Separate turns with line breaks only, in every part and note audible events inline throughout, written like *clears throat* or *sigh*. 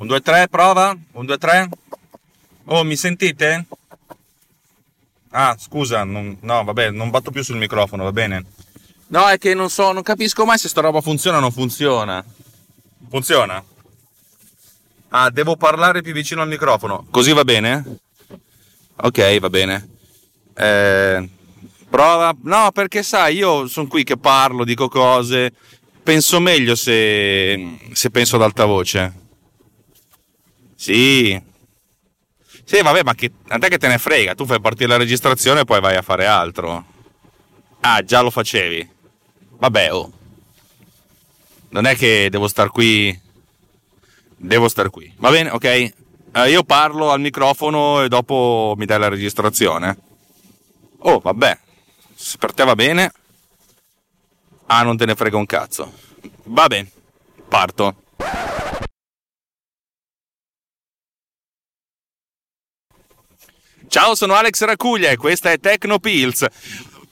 Un, due, tre, prova. Un, due, tre. Oh, mi sentite? Ah, scusa, non, no, vabbè, non batto più sul microfono, va bene? No, è che non so, non capisco mai se sta roba funziona o non funziona. Funziona? Ah, devo parlare più vicino al microfono. Così va bene? Ok, va bene. Eh, prova. No, perché sai, io sono qui che parlo, dico cose. Penso meglio se, se penso ad alta voce. Sì. Sì, vabbè, ma che, a te che te ne frega? Tu fai partire la registrazione e poi vai a fare altro. Ah, già lo facevi. Vabbè, oh. Non è che devo star qui devo stare qui. Va bene, ok? Eh, io parlo al microfono e dopo mi dai la registrazione. Oh, vabbè. Se per te va bene. Ah, non te ne frega un cazzo. Va bene, parto. Ciao, sono Alex Racuglia e questa è Tecnopills.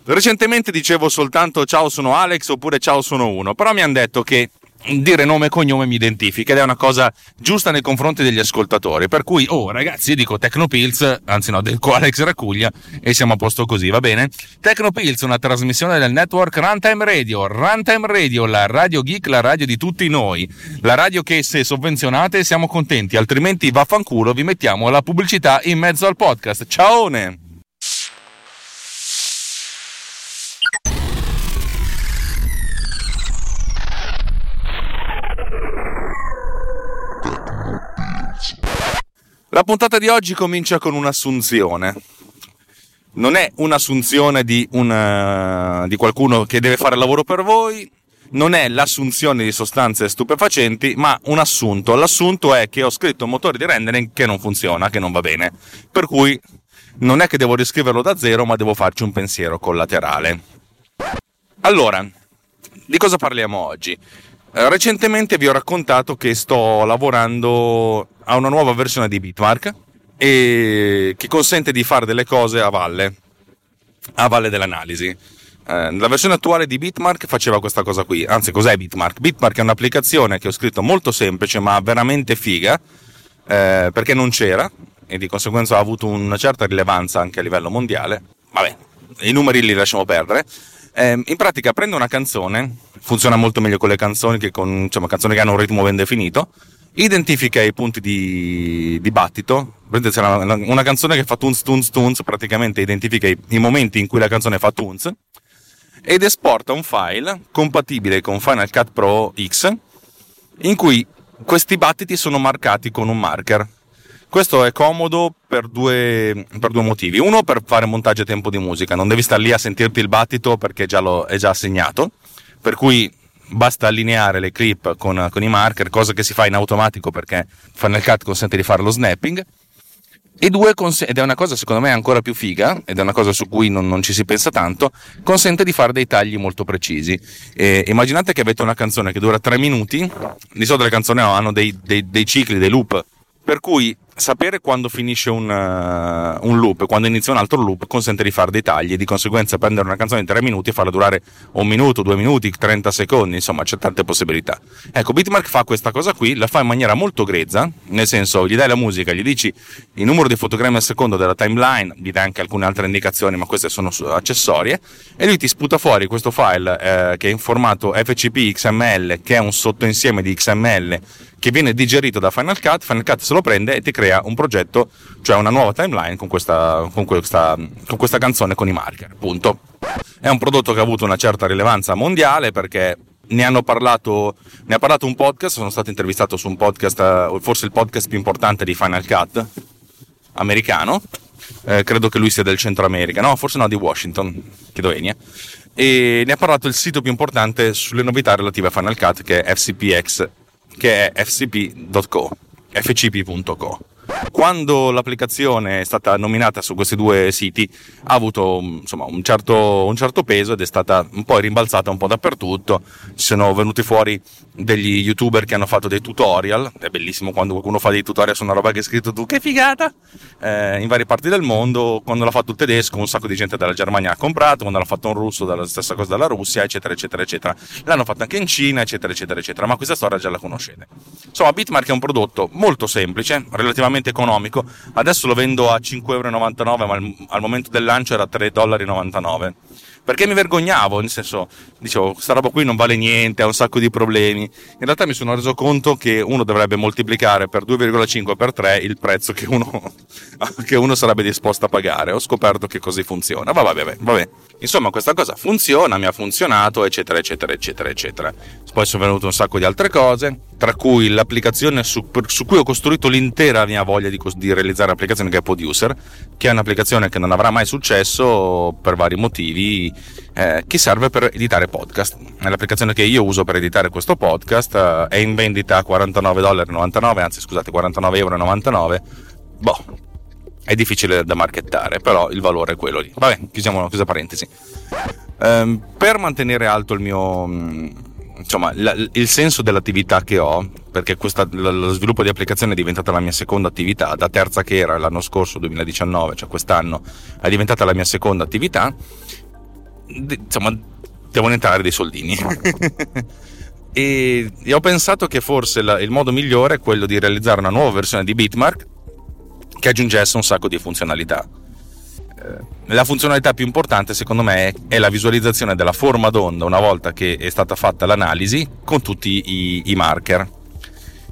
Recentemente dicevo soltanto ciao sono Alex oppure ciao sono uno, però mi hanno detto che dire nome e cognome mi identifica ed è una cosa giusta nei confronti degli ascoltatori. Per cui, oh ragazzi, io dico Tecnopills, anzi no, del Alex Racuglia e siamo a posto così, va bene? Tecnopills, una trasmissione del network Runtime Radio. Runtime Radio, la radio geek, la radio di tutti noi. La radio che se sovvenzionate siamo contenti, altrimenti vaffanculo vi mettiamo la pubblicità in mezzo al podcast. Ciaone! La puntata di oggi comincia con un'assunzione. Non è un'assunzione di, una, di qualcuno che deve fare il lavoro per voi, non è l'assunzione di sostanze stupefacenti, ma un assunto. L'assunto è che ho scritto un motore di rendering che non funziona, che non va bene. Per cui non è che devo riscriverlo da zero, ma devo farci un pensiero collaterale. Allora, di cosa parliamo oggi? Eh, recentemente vi ho raccontato che sto lavorando a una nuova versione di Bitmark e che consente di fare delle cose a valle, a valle dell'analisi. Eh, la versione attuale di Bitmark faceva questa cosa qui, anzi cos'è Bitmark? Bitmark è un'applicazione che ho scritto molto semplice ma veramente figa eh, perché non c'era e di conseguenza ha avuto una certa rilevanza anche a livello mondiale. Vabbè, i numeri li lasciamo perdere. Eh, in pratica prende una canzone, funziona molto meglio con le canzoni che con insomma, canzoni che hanno un ritmo ben definito, identifica i punti di, di battito, una, una, canzone che fa tunz tunz tunz, praticamente identifica i, i momenti in cui la canzone fa tunz, ed esporta un file compatibile con Final Cut Pro X, in cui questi battiti sono marcati con un marker. Questo è comodo per due, per due, motivi. Uno, per fare montaggio a tempo di musica, non devi stare lì a sentirti il battito perché già lo, è già assegnato, per cui basta allineare le clip con, con, i marker, cosa che si fa in automatico perché Final Cut consente di fare lo snapping. E due, ed è una cosa secondo me ancora più figa, ed è una cosa su cui non, non ci si pensa tanto, consente di fare dei tagli molto precisi. E immaginate che avete una canzone che dura tre minuti, di solito le canzoni hanno dei, dei, dei cicli, dei loop, per cui sapere quando finisce un, uh, un, loop, quando inizia un altro loop, consente di fare dei tagli e di conseguenza prendere una canzone di 3 minuti e farla durare un minuto, due minuti, 30 secondi, insomma c'è tante possibilità. Ecco, Bitmark fa questa cosa qui, la fa in maniera molto grezza, nel senso gli dai la musica, gli dici il numero di fotogrammi al secondo della timeline, gli dai anche alcune altre indicazioni, ma queste sono accessorie, e lui ti sputa fuori questo file eh, che è in formato FCP XML, che è un sottoinsieme di XML che viene digerito da Final Cut, Final Cut se lo prende e ti crea un progetto, cioè una nuova timeline con questa, con questa, con questa canzone con i marker, punto. È un prodotto che ha avuto una certa rilevanza mondiale perché ne hanno parlato, ne ha parlato un podcast, sono stato intervistato su un podcast, eh, forse il podcast più importante di Final Cut americano, eh, credo che lui sia del Centro America, no, forse no, di Washington, chiedo Enia, e ne ha parlato il sito più importante sulle novità relative a Final Cut che è FCPX che è fcp.co, fcp.co. Quando l'applicazione è stata nominata su questi due siti ha avuto insomma, un, certo, un certo peso ed è stata un po' rimbalzata un po' dappertutto. Ci sono venuti fuori degli youtuber che hanno fatto dei tutorial. È bellissimo quando qualcuno fa dei tutorial su una roba che hai scritto tu, che figata! Eh, in varie parti del mondo. Quando l'ha fatto il tedesco, un sacco di gente dalla Germania ha comprato. Quando l'ha fatto un russo, dalla stessa cosa dalla Russia, eccetera, eccetera, eccetera. L'hanno fatto anche in Cina, eccetera, eccetera, eccetera. Ma questa storia già la conoscete. Insomma, Bitmark è un prodotto molto semplice, relativamente economico. Adesso lo vendo a 5,99€, ma al, al momento del lancio era 3,99$ perché mi vergognavo, nel senso, dicevo, questa roba qui non vale niente, ha un sacco di problemi. In realtà mi sono reso conto che uno dovrebbe moltiplicare per 2,5 per 3 il prezzo che uno, *laughs* che uno sarebbe disposto a pagare. Ho scoperto che così funziona. Va, vabbè, vabbè. Insomma, questa cosa funziona, mi ha funzionato, eccetera, eccetera, eccetera, eccetera. Poi sono venute un sacco di altre cose, tra cui l'applicazione su, su cui ho costruito l'intera mia voglia di, di realizzare l'applicazione che è Producer, che è un'applicazione che non avrà mai successo per vari motivi eh, che serve per editare podcast. L'applicazione che io uso per editare questo podcast, eh, è in vendita a 49,99 anzi scusate 49,99€. Boh, è difficile da marchettare, però il valore è quello lì. Vabbè, chiusiamo, chiusa parentesi. Eh, per mantenere alto il mio mm, insomma, la, il senso dell'attività che ho, perché questa, lo sviluppo di applicazione è diventata la mia seconda attività, da terza che era l'anno scorso, 2019, cioè quest'anno, è diventata la mia seconda attività, insomma, devono entrare dei soldini. *laughs* e, e, ho pensato che forse la, il modo migliore è quello di realizzare una nuova versione di Bitmark che aggiungesse un sacco di funzionalità. Eh, la funzionalità più importante secondo me è la visualizzazione della forma d'onda una volta che è stata fatta l'analisi con tutti i, i marker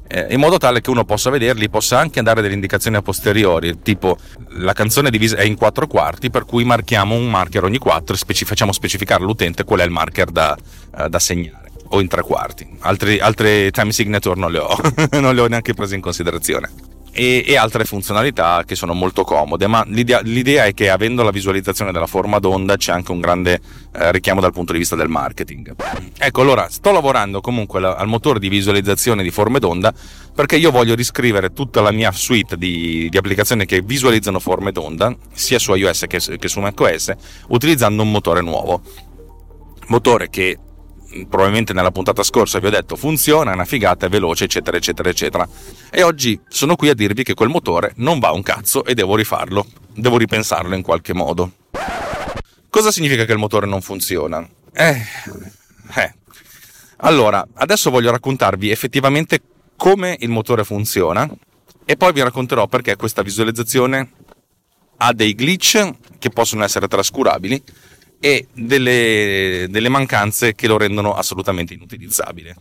eh, in modo tale che uno possa vederli, possa anche dare delle indicazioni a posteriori, tipo la canzone divisa è in quattro quarti, per cui marchiamo un marker ogni quattro e speci- facciamo specificare all'utente qual è il marker da, uh, da segnare, o in tre quarti. Altri, altre time signature non le ho, *laughs* non le ho neanche prese in considerazione e, e, altre funzionalità che sono molto comode, ma l'idea, l'idea, è che avendo la visualizzazione della forma d'onda c'è anche un grande eh, richiamo dal punto di vista del marketing. Ecco, allora sto lavorando comunque la, al motore di visualizzazione di forme d'onda perché io voglio riscrivere tutta la mia suite di, di applicazioni che visualizzano forme d'onda, sia su iOS che, che su macOS, utilizzando un motore nuovo. Motore che probabilmente nella puntata scorsa vi ho detto funziona, è una figata, è veloce, eccetera, eccetera, eccetera. E oggi sono qui a dirvi che quel motore non va un cazzo e devo rifarlo, devo ripensarlo in qualche modo. Cosa significa che il motore non funziona? Eh, eh. Allora, adesso voglio raccontarvi effettivamente come il motore funziona e poi vi racconterò perché questa visualizzazione ha dei glitch che possono essere trascurabili e delle, delle mancanze che lo rendono assolutamente inutilizzabile.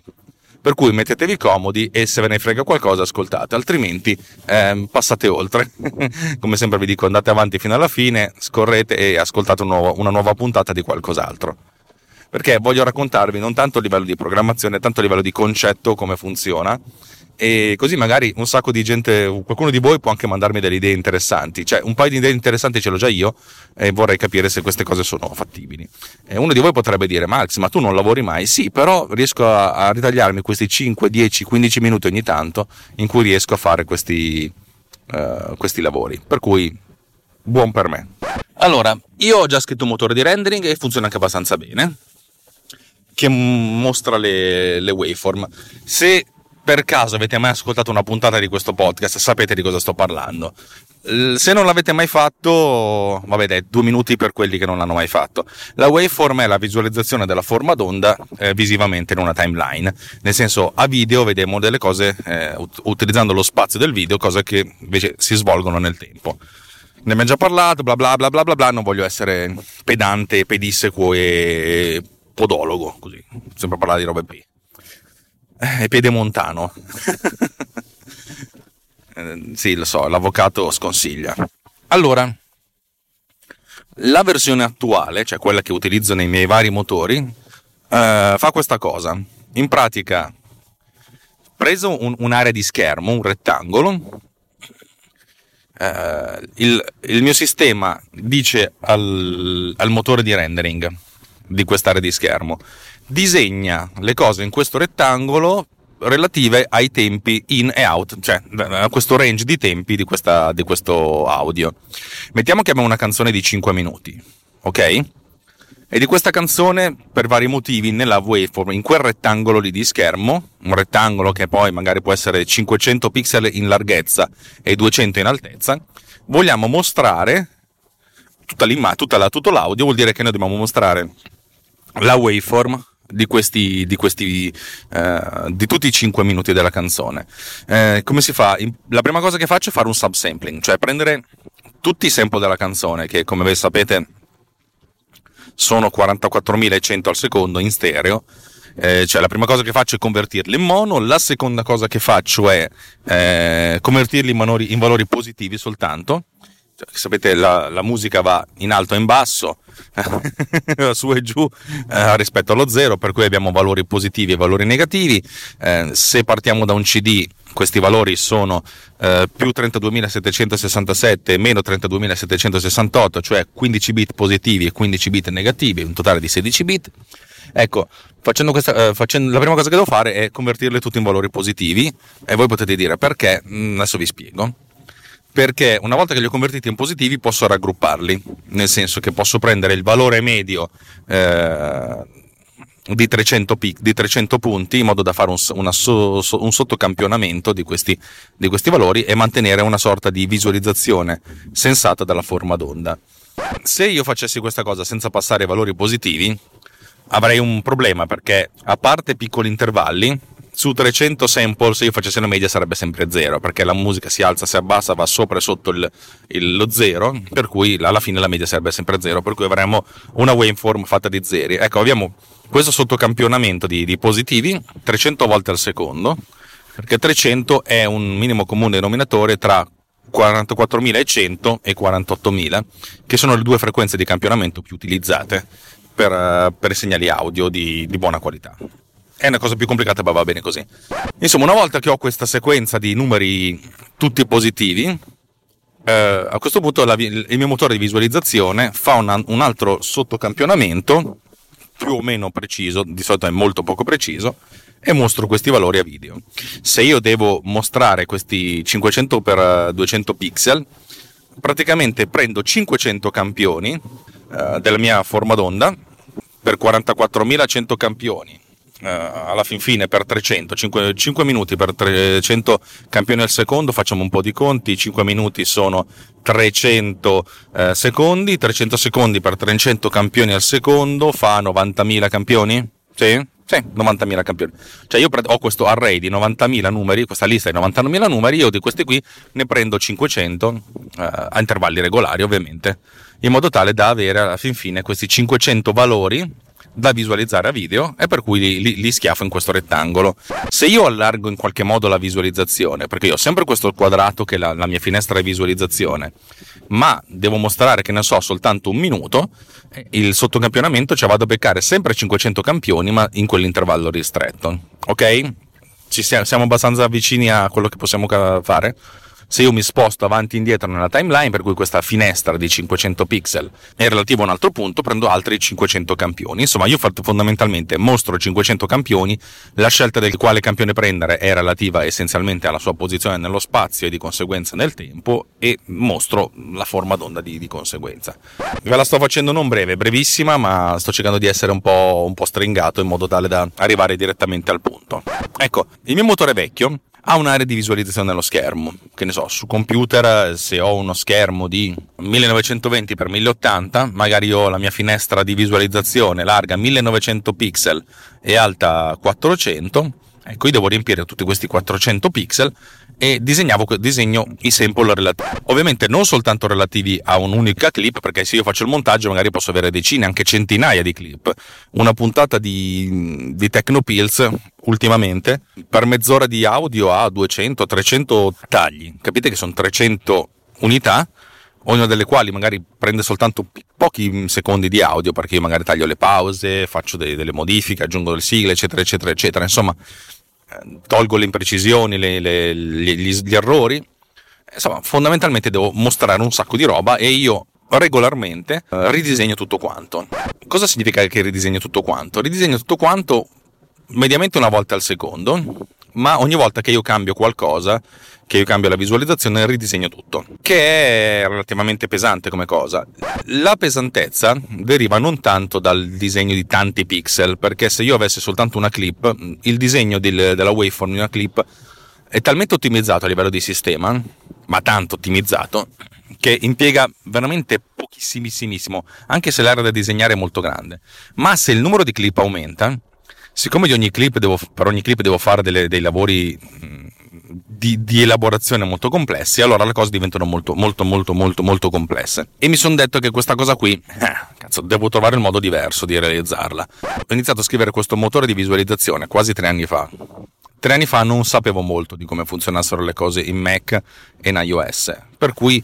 Per cui mettetevi comodi e se ve ne frega qualcosa ascoltate, altrimenti eh, passate oltre. *laughs* Come sempre vi dico andate avanti fino alla fine, scorrete e ascoltate un nuovo, una nuova puntata di qualcos'altro. Perché voglio raccontarvi non tanto a livello di programmazione, tanto a livello di concetto come funziona e così magari un sacco di gente, qualcuno di voi può anche mandarmi delle idee interessanti, cioè un paio di idee interessanti ce l'ho già io e vorrei capire se queste cose sono fattibili. E uno di voi potrebbe dire, Max, ma tu non lavori mai? Sì, però riesco a, a ritagliarmi questi 5, 10, 15 minuti ogni tanto in cui riesco a fare questi, uh, questi lavori, per cui buon per me. Allora, io ho già scritto un motore di rendering e funziona anche abbastanza bene che mostra le, le waveform. Se per caso avete mai ascoltato una puntata di questo podcast, sapete di cosa sto parlando. Se non l'avete mai fatto, vabbè dai, due minuti per quelli che non l'hanno mai fatto. La waveform è la visualizzazione della forma d'onda eh, visivamente in una timeline. Nel senso, a video vediamo delle cose eh, ut- utilizzando lo spazio del video, cose che invece si svolgono nel tempo. Ne abbiamo già parlato, bla bla bla bla bla bla, non voglio essere pedante, pedissequo e podologo, così, sempre parlare di robe P è piedemontano. *laughs* Eh, sì, lo so, l'avvocato sconsiglia. Allora, la versione attuale, cioè quella che utilizzo nei miei vari motori, eh, fa questa cosa. In pratica, preso un, un'area di schermo, un rettangolo, eh, il, il, mio sistema dice al, al motore di rendering di quest'area di schermo disegna le cose in questo rettangolo relative ai tempi in e out, cioè a questo range di tempi di, questa, di questo audio. Mettiamo che abbiamo una canzone di 5 minuti, ok? E di questa canzone, per vari motivi, nella waveform, in quel rettangolo lì di schermo, un rettangolo che poi magari può essere 500 pixel in larghezza e 200 in altezza, vogliamo mostrare tutta l'immagine, tutta la, tutto l'audio, vuol dire che noi dobbiamo mostrare la waveform di questi, di, questi eh, di tutti i 5 minuti della canzone. Eh, come si fa? La prima cosa che faccio è fare un subsampling, cioè prendere tutti i sample della canzone, che come voi sapete sono 44.100 al secondo in stereo. Eh, cioè la prima cosa che faccio è convertirli in mono, la seconda cosa che faccio è eh, convertirli in valori, in valori positivi soltanto sapete la, la, musica va in alto e in basso, *laughs* su e giù eh, rispetto allo zero, per cui abbiamo valori positivi e valori negativi. Eh, se partiamo da un CD, questi valori sono eh, più 32.767 e meno 32.768, cioè 15 bit positivi e 15 bit negativi, un totale di 16 bit. Ecco, questa, eh, facendo, la prima cosa che devo fare è convertirli tutti in valori positivi e voi potete dire perché, mm, adesso vi spiego perché una volta che li ho convertiti in positivi posso raggrupparli, nel senso che posso prendere il valore medio eh, di, 300 pic, di, 300 punti in modo da fare un, una, un sottocampionamento di questi, di questi valori e mantenere una sorta di visualizzazione sensata dalla forma d'onda. Se io facessi questa cosa senza passare ai valori positivi, avrei un problema perché a parte piccoli intervalli, su 300 sample se io facessi una media sarebbe sempre zero perché la musica si alza, si abbassa, va sopra e sotto il, il, lo zero per cui alla fine la media sarebbe sempre zero per cui avremo una waveform fatta di zeri. Ecco abbiamo questo sottocampionamento di, di positivi 300 volte al secondo perché 300 è un minimo comune denominatore tra 44.100 e 48.000 che sono le due frequenze di campionamento più utilizzate per, per segnali audio di, di buona qualità è una cosa più complicata, ma va bene così. Insomma, una volta che ho questa sequenza di numeri tutti positivi, eh, a questo punto la, il mio motore di visualizzazione fa una, un altro sottocampionamento più o meno preciso, di solito è molto poco preciso, e mostro questi valori a video. Se io devo mostrare questi 500 x 200 pixel, praticamente prendo 500 campioni eh, della mia forma d'onda per 44.100 campioni alla fin fine per 300, 5, 5, minuti per 300 campioni al secondo, facciamo un po' di conti, 5 minuti sono 300 eh, secondi, 300 secondi per 300 campioni al secondo fa 90.000 campioni? Sì? Sì, 90.000 campioni. Cioè io ho questo array di 90.000 numeri, questa lista di 90.000 numeri, io di questi qui ne prendo 500 eh, a intervalli regolari ovviamente, in modo tale da avere alla fin fine questi 500 valori da visualizzare a video e per cui li, li, li, schiaffo in questo rettangolo. Se io allargo in qualche modo la visualizzazione, perché io ho sempre questo quadrato che è la, la mia finestra di visualizzazione, ma devo mostrare che ne so soltanto un minuto, il sottocampionamento ci vado a beccare sempre 500 campioni, ma in quell'intervallo ristretto. Ok? Ci siamo, siamo abbastanza vicini a quello che possiamo fare? Se io mi sposto avanti e indietro nella timeline, per cui questa finestra di 500 pixel è relativa a un altro punto, prendo altri 500 campioni. Insomma, io fondamentalmente mostro 500 campioni, la scelta del quale campione prendere è relativa essenzialmente alla sua posizione nello spazio e di conseguenza nel tempo e mostro la forma d'onda di, di conseguenza. Ve la sto facendo non breve, brevissima, ma sto cercando di essere un po', un po' stringato in modo tale da arrivare direttamente al punto. Ecco, il mio motore vecchio ha un'area di visualizzazione dello schermo. Che ne so, su computer se ho uno schermo di 1920 x 1080, magari ho la mia finestra di visualizzazione larga 1900 pixel e alta 400, ecco io devo riempire tutti questi 400 pixel e disegno i sample relativi. Ovviamente non soltanto relativi a un'unica clip, perché se io faccio il montaggio magari posso avere decine, anche centinaia di clip. Una puntata di, di Tecnopills ultimamente per mezz'ora di audio ha 200-300 tagli. Capite che sono 300 unità ognuna delle quali magari prende soltanto pochi secondi di audio perché io magari taglio le pause, faccio delle, delle modifiche, aggiungo delle sigle, eccetera, eccetera, eccetera. Insomma, tolgo le imprecisioni, le, le, gli, gli errori. Insomma, fondamentalmente devo mostrare un sacco di roba e io regolarmente eh, ridisegno tutto quanto. Cosa significa che ridisegno tutto quanto? Ridisegno tutto quanto mediamente una volta al secondo, ma ogni volta che io cambio qualcosa, che io cambio la visualizzazione, ridisegno tutto, che è relativamente pesante come cosa. La pesantezza deriva non tanto dal disegno di tanti pixel, perché se io avessi soltanto una clip, il disegno del, della waveform di una clip è talmente ottimizzato a livello di sistema, ma tanto ottimizzato, che impiega veramente pochissimissimissimo, anche se l'area da disegnare è molto grande. Ma se il numero di clip aumenta, siccome ogni devo, per ogni clip devo fare delle, dei lavori di, di, elaborazione molto complessi, allora le cose diventano molto, molto, molto, molto, molto complesse. E mi sono detto che questa cosa qui, eh, cazzo, devo trovare il modo diverso di realizzarla. Ho iniziato a scrivere questo motore di visualizzazione quasi tre anni fa. Tre anni fa non sapevo molto di come funzionassero le cose in Mac e in iOS, per cui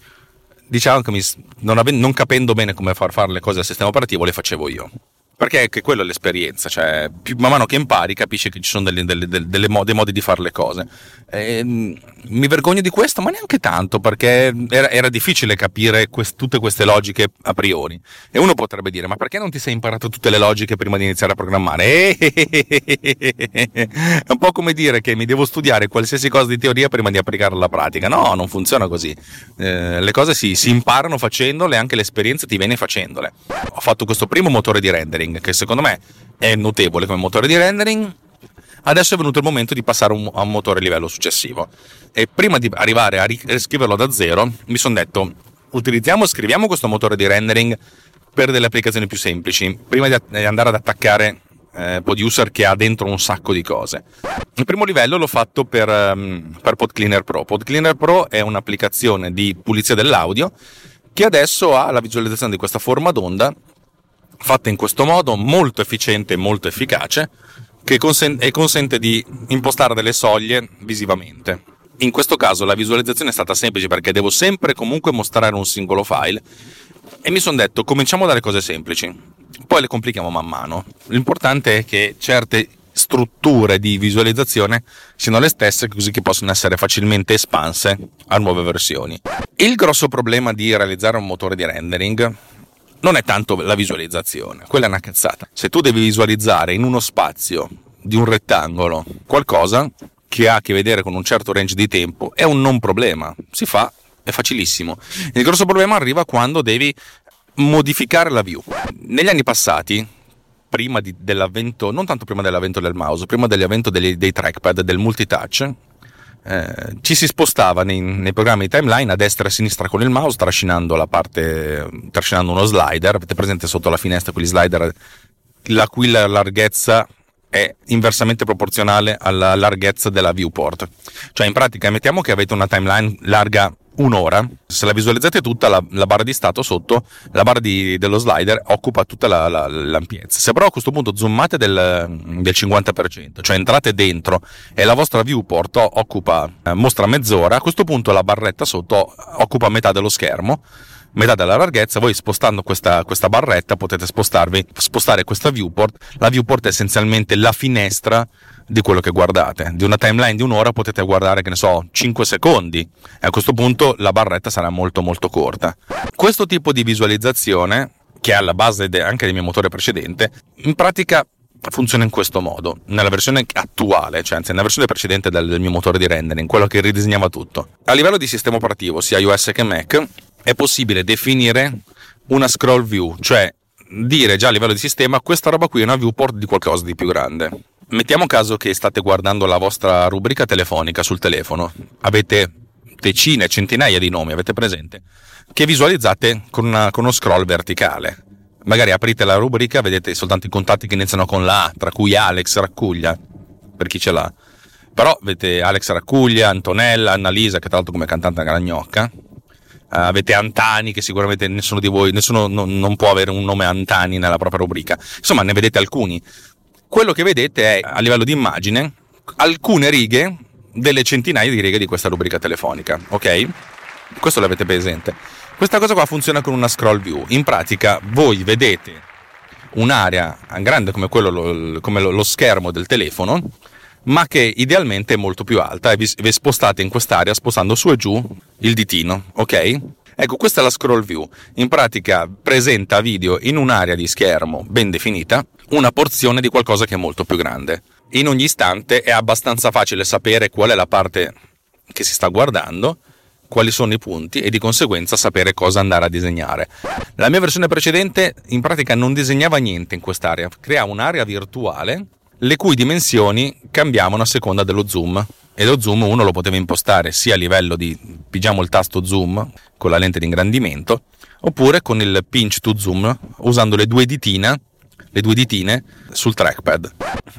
diciamo che mi, non, ave, non, capendo bene come far fare le cose al sistema operativo le facevo io. Perché è quello è l'esperienza, cioè più, man mano che impari capisci che ci sono delle, delle, delle, delle modi, modi, di fare le cose. E, ehm, mi vergogno di questo, ma neanche tanto, perché era, era difficile capire quest, tutte queste logiche a priori. E uno potrebbe dire, ma perché non ti sei imparato tutte le logiche prima di iniziare a programmare? è un po' come dire che mi devo studiare qualsiasi cosa di teoria prima di applicarla alla pratica. No, non funziona così. Eh, le cose si, si imparano facendole, anche l'esperienza ti viene facendole. Ho fatto questo primo motore di rendering rendering, che secondo me è notevole come motore di rendering. Adesso è venuto il momento di passare a un motore a livello successivo. E prima di arrivare a riscriverlo da zero, mi sono detto: utilizziamo, scriviamo questo motore di rendering per delle applicazioni più semplici, prima di andare ad attaccare eh, Poduser che ha dentro un sacco di cose. Il primo livello l'ho fatto per, um, per PodCleaner Pro. PodCleaner Pro è un'applicazione di pulizia dell'audio che adesso ha la visualizzazione di questa forma d'onda fatta in questo modo, molto efficiente e molto efficace, che consente, e consente di impostare delle soglie visivamente. In questo caso la visualizzazione è stata semplice perché devo sempre comunque mostrare un singolo file e mi sono detto cominciamo dalle cose semplici, poi le complichiamo man mano. L'importante è che certe strutture di visualizzazione siano le stesse così che possono essere facilmente espanse a nuove versioni. Il grosso problema di realizzare un motore di rendering non è tanto la visualizzazione, quella è una cazzata. Se tu devi visualizzare in uno spazio di un rettangolo qualcosa che ha a che vedere con un certo range di tempo, è un non problema, si fa, è facilissimo. Il grosso problema arriva quando devi modificare la view. Negli anni passati, prima di, dell'avvento, non tanto prima dell'avvento del mouse, prima dell'avvento dei, dei trackpad, del multitouch, eh, ci si spostava nei, nei, programmi di timeline a destra e a sinistra con il mouse trascinando la parte trascinando uno slider. Avete presente sotto la finestra quegli slider la cui larghezza è inversamente proporzionale alla larghezza della viewport? Cioè in pratica mettiamo che avete una timeline larga un'ora, se la visualizzate tutta, la, la barra di stato sotto, la barra di, dello slider occupa tutta la, la, l'ampiezza. Se però a questo punto zoomate del, del 50%, cioè entrate dentro e la vostra viewport occupa, eh, mostra mezz'ora, a questo punto la barretta sotto occupa metà dello schermo metà della larghezza, voi spostando questa, questa barretta potete spostarvi, spostare questa viewport. La viewport è essenzialmente la finestra di quello che guardate. Di una timeline di un'ora potete guardare, che ne so, 5 secondi e a questo punto la barretta sarà molto molto corta. Questo tipo di visualizzazione, che è alla base anche del mio motore precedente, in pratica funziona in questo modo. Nella versione attuale, cioè anzi nella versione precedente del, del mio motore di rendering, quello che ridisegnava tutto. A livello di sistema operativo, sia iOS che Mac, è possibile definire una scroll view, cioè dire già a livello di sistema questa roba qui è una viewport di qualcosa di più grande. Mettiamo caso che state guardando la vostra rubrica telefonica sul telefono, avete decine, centinaia di nomi, avete presente, che visualizzate con, una, con uno scroll verticale. Magari aprite la rubrica, vedete soltanto i contatti che iniziano con la A, tra cui Alex Raccuglia, per chi ce l'ha. Però avete Alex Raccuglia, Antonella, Annalisa, che tra l'altro come cantante è una gnocca, Uh, avete Antani, che sicuramente nessuno di voi, nessuno non, non può avere un nome Antani nella propria rubrica. Insomma, ne vedete alcuni. Quello che vedete è, a livello di immagine, alcune righe delle centinaia di righe di questa rubrica telefonica, ok? Questo l'avete presente. Questa cosa qua funziona con una scroll view. In pratica, voi vedete un'area grande come, quello, come lo schermo del telefono, ma che idealmente è molto più alta e vi, vi spostate in quest'area spostando su e giù il ditino, ok? Ecco, questa è la scroll view. In pratica presenta video in un'area di schermo ben definita una porzione di qualcosa che è molto più grande. in ogni istante è abbastanza facile sapere qual è la parte che si sta guardando, quali sono i punti e di conseguenza sapere cosa andare a disegnare. La mia versione precedente in pratica non disegnava niente in quest'area, creava un'area virtuale le cui dimensioni cambiavano a seconda dello zoom e lo zoom uno lo poteva impostare sia a livello di pigiamo il tasto zoom con la lente di ingrandimento oppure con il pinch to zoom usando le due ditine le due ditine sul trackpad.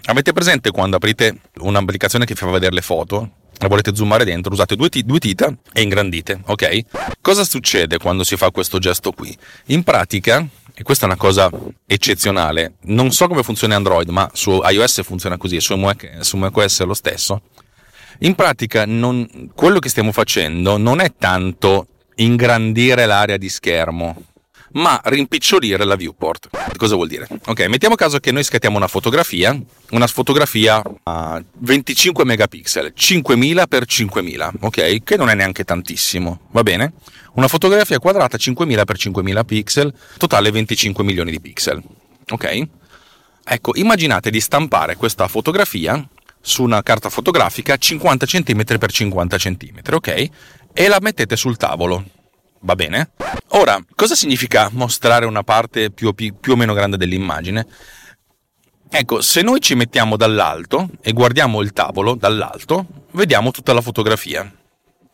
Avete presente quando aprite un'applicazione che fa vedere le foto? La volete zoomare dentro, usate due, t- due dita e ingrandite, ok? Cosa succede quando si fa questo gesto qui? In pratica, e questa è una cosa eccezionale, non so come funziona Android, ma su iOS funziona così, su, Mac, macOS è lo stesso. In pratica, non, quello che stiamo facendo non è tanto ingrandire l'area di schermo, ma rimpicciolire la viewport. Cosa vuol dire? Ok, mettiamo caso che noi scattiamo una fotografia, una fotografia a 25 megapixel, 5000 x 5000, ok? Che non è neanche tantissimo, va bene? Una fotografia quadrata 5000 x 5000 pixel, totale 25 milioni di pixel, ok? Ecco, immaginate di stampare questa fotografia su una carta fotografica 50 cm x 50 cm, ok? E la mettete sul tavolo Va bene? Ora, cosa significa mostrare una parte più o, più o meno grande dell'immagine? Ecco, se noi ci mettiamo dall'alto e guardiamo il tavolo dall'alto, vediamo tutta la fotografia.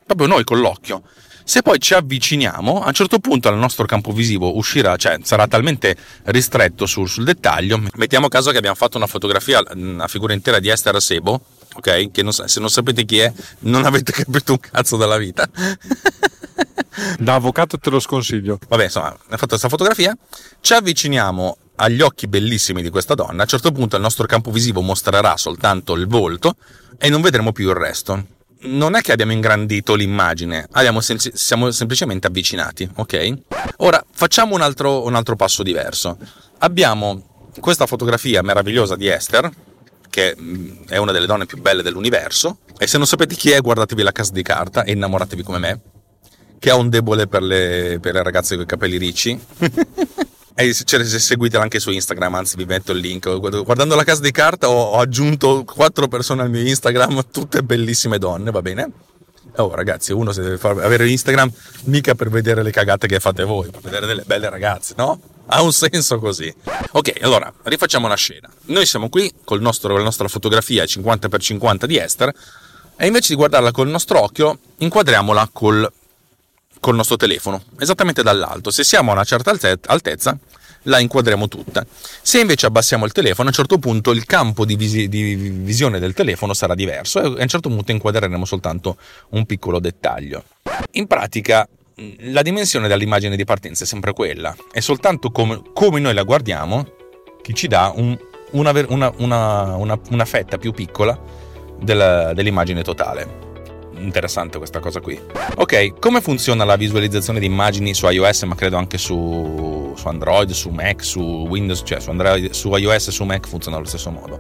Proprio noi con l'occhio. Se poi ci avviciniamo, a un certo punto il nostro campo visivo uscirà, cioè sarà talmente ristretto sul, sul dettaglio. Mettiamo caso che abbiamo fatto una fotografia, una figura intera di Esther Sebo, ok? Che non, se non sapete chi è, non avete capito un cazzo della vita. *laughs*
Da avvocato te lo sconsiglio.
Vabbè, insomma, ha fatto questa fotografia. Ci avviciniamo agli occhi bellissimi di questa donna. A un certo punto il nostro campo visivo mostrerà soltanto il volto e non vedremo più il resto. Non è che abbiamo ingrandito l'immagine, sem- siamo semplicemente avvicinati, ok? Ora facciamo un altro, un altro passo diverso. Abbiamo questa fotografia meravigliosa di Esther, che mm, è una delle donne più belle dell'universo. E se non sapete chi è, guardatevi la casa di carta e innamoratevi come me che ha un debole per le, per le ragazze con i capelli ricci. *laughs* e cioè, se seguitela anche su Instagram, anzi vi metto il link. Guardando la casa di carta ho, ho aggiunto quattro persone al mio Instagram, tutte bellissime donne, va bene? Oh ragazzi, uno si deve far, avere Instagram mica per vedere le cagate che fate voi, per vedere delle belle ragazze, no? Ha un senso così. Ok, allora, rifacciamo una scena. Noi siamo qui con la nostra fotografia 50x50 di Esther e invece di guardarla col nostro occhio, inquadriamola col col nostro telefono, esattamente dall'alto. Se siamo a una certa altezza, la inquadriamo tutta. Se invece abbassiamo il telefono, a un certo punto il campo di, visi- di visione del telefono sarà diverso e a un certo punto inquadreremo soltanto un piccolo dettaglio. In pratica, la dimensione dell'immagine di partenza è sempre quella, è soltanto come, come noi la guardiamo che ci dà un, una, una, una, una, fetta più piccola della, dell'immagine totale interessante questa cosa qui. Ok, come funziona la visualizzazione di immagini su iOS, ma credo anche su, su Android, su Mac, su Windows, cioè su, Android, su iOS e su Mac funziona allo stesso modo.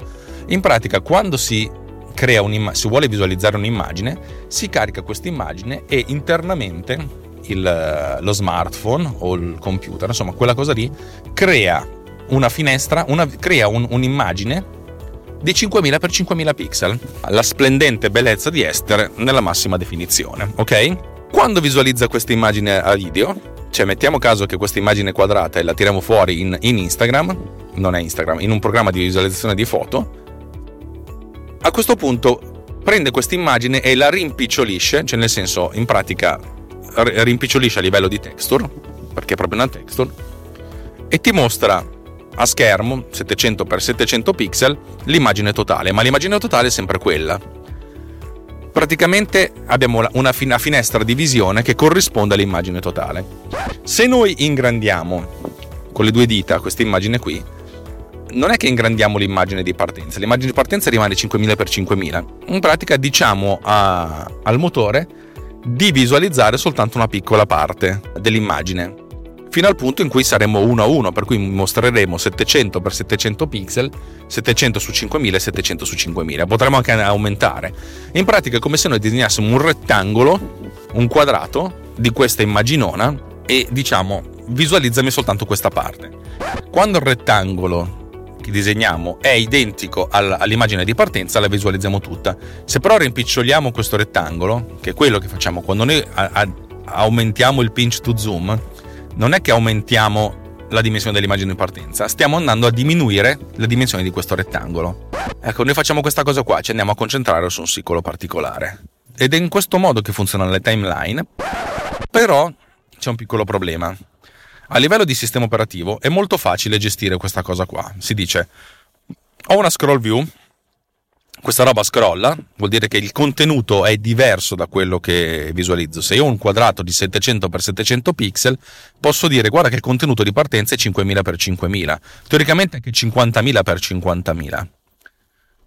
In pratica, quando si crea un'immagine, si vuole visualizzare un'immagine, si carica questa immagine e internamente il, lo smartphone o il computer, insomma, quella cosa lì, crea una finestra, una, crea un, un'immagine di 5000 x 5000 pixel, la splendente bellezza di Esther nella massima definizione, ok? Quando visualizza questa immagine a video, cioè mettiamo caso che questa immagine quadrata e la tiriamo fuori in, in Instagram, non è Instagram, in un programma di visualizzazione di foto, a questo punto prende questa immagine e la rimpicciolisce, cioè nel senso in pratica rimpicciolisce a livello di texture, perché è proprio una texture, e ti mostra a schermo 700x700 pixel l'immagine totale, ma l'immagine totale è sempre quella. Praticamente abbiamo una, finestra di visione che corrisponde all'immagine totale. Se noi ingrandiamo con le due dita questa immagine qui, non è che ingrandiamo l'immagine di partenza, l'immagine di partenza rimane 5000x5000. In pratica diciamo a, al motore di visualizzare soltanto una piccola parte dell'immagine fino al punto in cui saremo 1 a 1, per cui mostreremo 700 x 700 pixel, 700 su 5000 e 700 su 5000. Potremmo anche aumentare. In pratica è come se noi disegnassimo un rettangolo, un quadrato di questa immaginona e diciamo visualizzami soltanto questa parte. Quando il rettangolo che disegniamo è identico all'immagine di partenza, la visualizziamo tutta. Se però rimpiccioliamo questo rettangolo, che è quello che facciamo quando noi aumentiamo il pinch to zoom, non è che aumentiamo la dimensione dell'immagine di partenza, stiamo andando a diminuire la dimensione di questo rettangolo. Ecco, noi facciamo questa cosa qua, ci andiamo a concentrare su un singolo particolare. Ed è in questo modo che funzionano le timeline, però c'è un piccolo problema. A livello di sistema operativo è molto facile gestire questa cosa qua. Si dice, ho una scroll view, questa roba scrolla, vuol dire che il contenuto è diverso da quello che visualizzo. Se io ho un quadrato di 700x700 pixel, posso dire guarda che il contenuto di partenza è 5000x5000. Teoricamente è che 50.000x50.000.